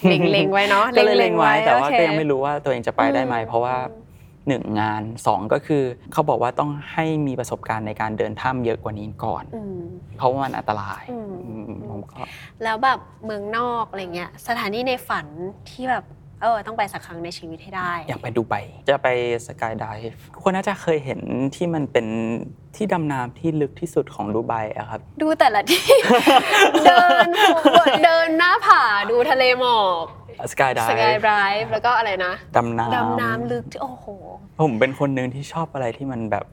เล็งเล็งๆไว้เนาะก็เลยเล็งไว้แต่ว่าโอเคก็ยังไม่รู้ว่าตัวเองจะไปได้ไหมอืมเพราะว่าหนึ่งงานสองก็คือเขาบอกว่าต้องให้มีประสบการณ์ในการเดินถ้ำเยอะกว่านี้ก่อนอืมเพราะว่ามันอันตรายอืมอืมผมก็แล้วแบบเมืองนอกอะไรเงี้ยสถานที่ในฝันที่แบบ เออต้องไปสักครั้งในชีวิตให้ได้ อยากไปดูไบจะไปสกายไดฟ์คนน่าจะเคยเห็นที่มันเป็นที่ดำน้ำที่ลึกที่สุดของดูไบอะครับ ดูแต่ละที่ เดินเดินหน้าผาดูทะเลหมอกskydive skydiveฟ์แล้วก็อะไรนะดำน้ำดำน้ำลึกที่โอ้โหผมเป็นคนหนึ่งที่ชอบอะไรที่มันแบบ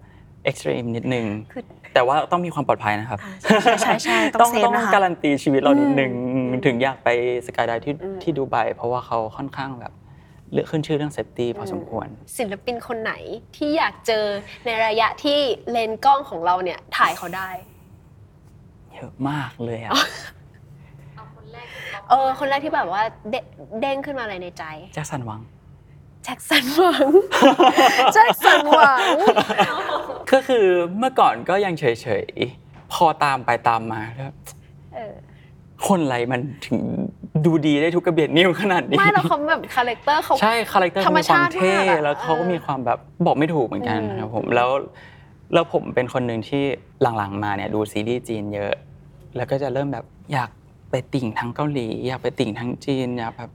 extreme นิดนึง คือ แต่ว่าต้องมีความปลอดภัยนะครับ อ่าใช่ใช่ใช่ใช่ต้อง safe ต้องนะคะ การันตีชีวิตเรานิดนึงอืมถึงอยากไป skydive ที่อืม ที่ดูไบเพราะว่าเขาค่อนข้างแบบเลือกขึ้นชื่อเรื่อง safety พอสมควร ศิลปินคนไหนที่อยากเจอในระยะที่เลนส์กล้องของเราเนี่ยถ่ายเขาได้ เยอะมากเลยอะเออ คนแรกที่แบบว่าเดเด้งขึ้นมาอะไรในใจ แจ็คสันหวัง แจ็คสันหวัง แจ็คสันหวัง ก็คือเมื่อก่อนก็ยังเฉยๆ พอตามไปตามมาแล้วเออคนอะไรมันถึงดูดีได้ทุกกระเบียดนิ้วขนาดนี้ไม่แล้วเขาแบบ character เขาใช่คาแรคเตอร์ธรเขามีความธรรมชาติเท่มากอะแล้วเขาก็เออมีความแบบบอกไม่ถูกเหมือนกันอืมครับผมแล้วแล้วผมเป็นคนหนึ่งที่หลังๆมาเนี่ยดูซีรีส์จีนเยอะ แล้วก็จะเริ่มแบบอยากไปติ่งทั้งเกาหลี อยากไปติ่งทั้งจีนอยากแบบ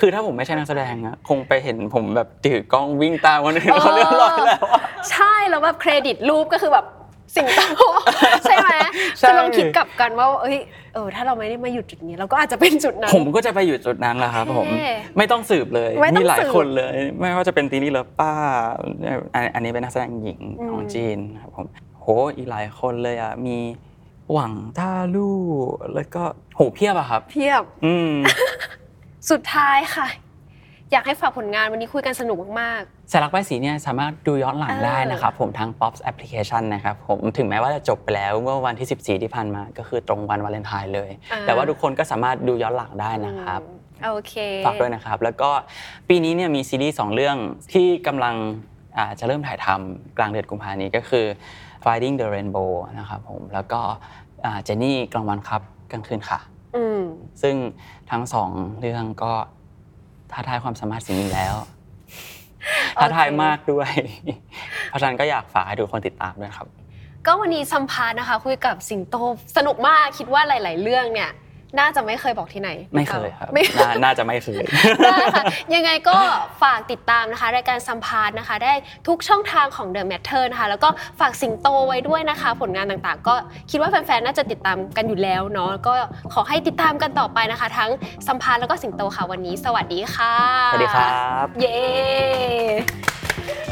คือถ้าผมไม่ใช่นักแสดงอะคงไปเห็นผมแบบถือกล้องวิ่งตามคนอื่นเขาเรียบร้อยแล้วอะ ใช่แล้วแบบเครดิตรูปก็คือแบบสิงโตใช่ไหมใช่ คือลองคิดกลับกันว่าเอ้ยเออถ้าเราไม่ได้มาอยู่จุดนี้ เราก็อาจจะเป็นจุดนั้น ผมก็จะไปอยู่จุดนั้นแหละครับผมเท่ไม่ต้องสืบเลยไม่ต้องมีหลายสืบ คนเลย ไม่ว่าจะเป็นตีนี่เลอป้าอันอันนี้เป็นนักแสดงหญิงอืมของจีนครับผมโหอีกหลายคนเลยอะมีหวังต้าลู่แล้วก็โหเพียบอะครับ เพียบ อืม สุดท้ายค่ะ อยากให้ฝากผลงานวันนี้คุยกันสนุกมาก สารักใบสีเนี่ยสามารถดูย้อนหลังเออได้นะครับผมทาง Pops Application นะครับผมถึงแม้ว่าจะจบไปแล้วเมื่อวันที่ 14 ที่ผ่านมา ก็คือตรงวันวาเลนไทน์เลย อ่า แต่ว่าทุกคนก็สามารถดูย้อนหลังได้ๆนะครับอืมโอเค ฝากด้วยนะครับ แล้วก็ปีนี้เนี่ยมีซีรีส์สองเรื่องที่กำลังอ่าจะเริ่มถ่ายทำกลางเดือนกุมภาพันธ์นี้ก็คือ Finding the Rainbow นะครับผมแล้วก็เจนนี่กลางวันครับกลางคืนค่ะอืม ซึ่งทั้งสองเรื่องก็ท้าทายความสามารถสิ่งนี้แล้วโอเคท้าทายมากด้วย เพราะฉะนั้นก็อยากฝากให้ทุกคนติดตามด้วยครับ ก็วันนี้สัมภาษณ์นะคะ คุยกับสิงโตสนุกมากคิดว่าหลาย ๆ เรื่องเนี่ย น่าจะไม่เคยบอกที่ไหนไม่เคยครับไม่นาน่าจะไม่เคยได้ค่ะยังไงก็ฝากติดตามนะคะ รายการสัมภาษณ์นะคะ ได้ทุกช่องทางของ The Matter นะคะแล้วก็ฝากสิงโตไว้ด้วยนะคะ ผลงานต่างๆ ก็คิดว่าแฟนๆน่าจะติดตามกันอยู่แล้วเนาะก็ขอให้ติดตามกันต่อไปนะคะ ทั้งสัมภาษณ์แล้วก็สิงโตค่ะวันนี้ สวัสดีค่ะ สวัสดีครับ เย้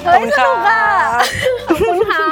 เฮ้ยสนุกอะขอบคุณค่ะ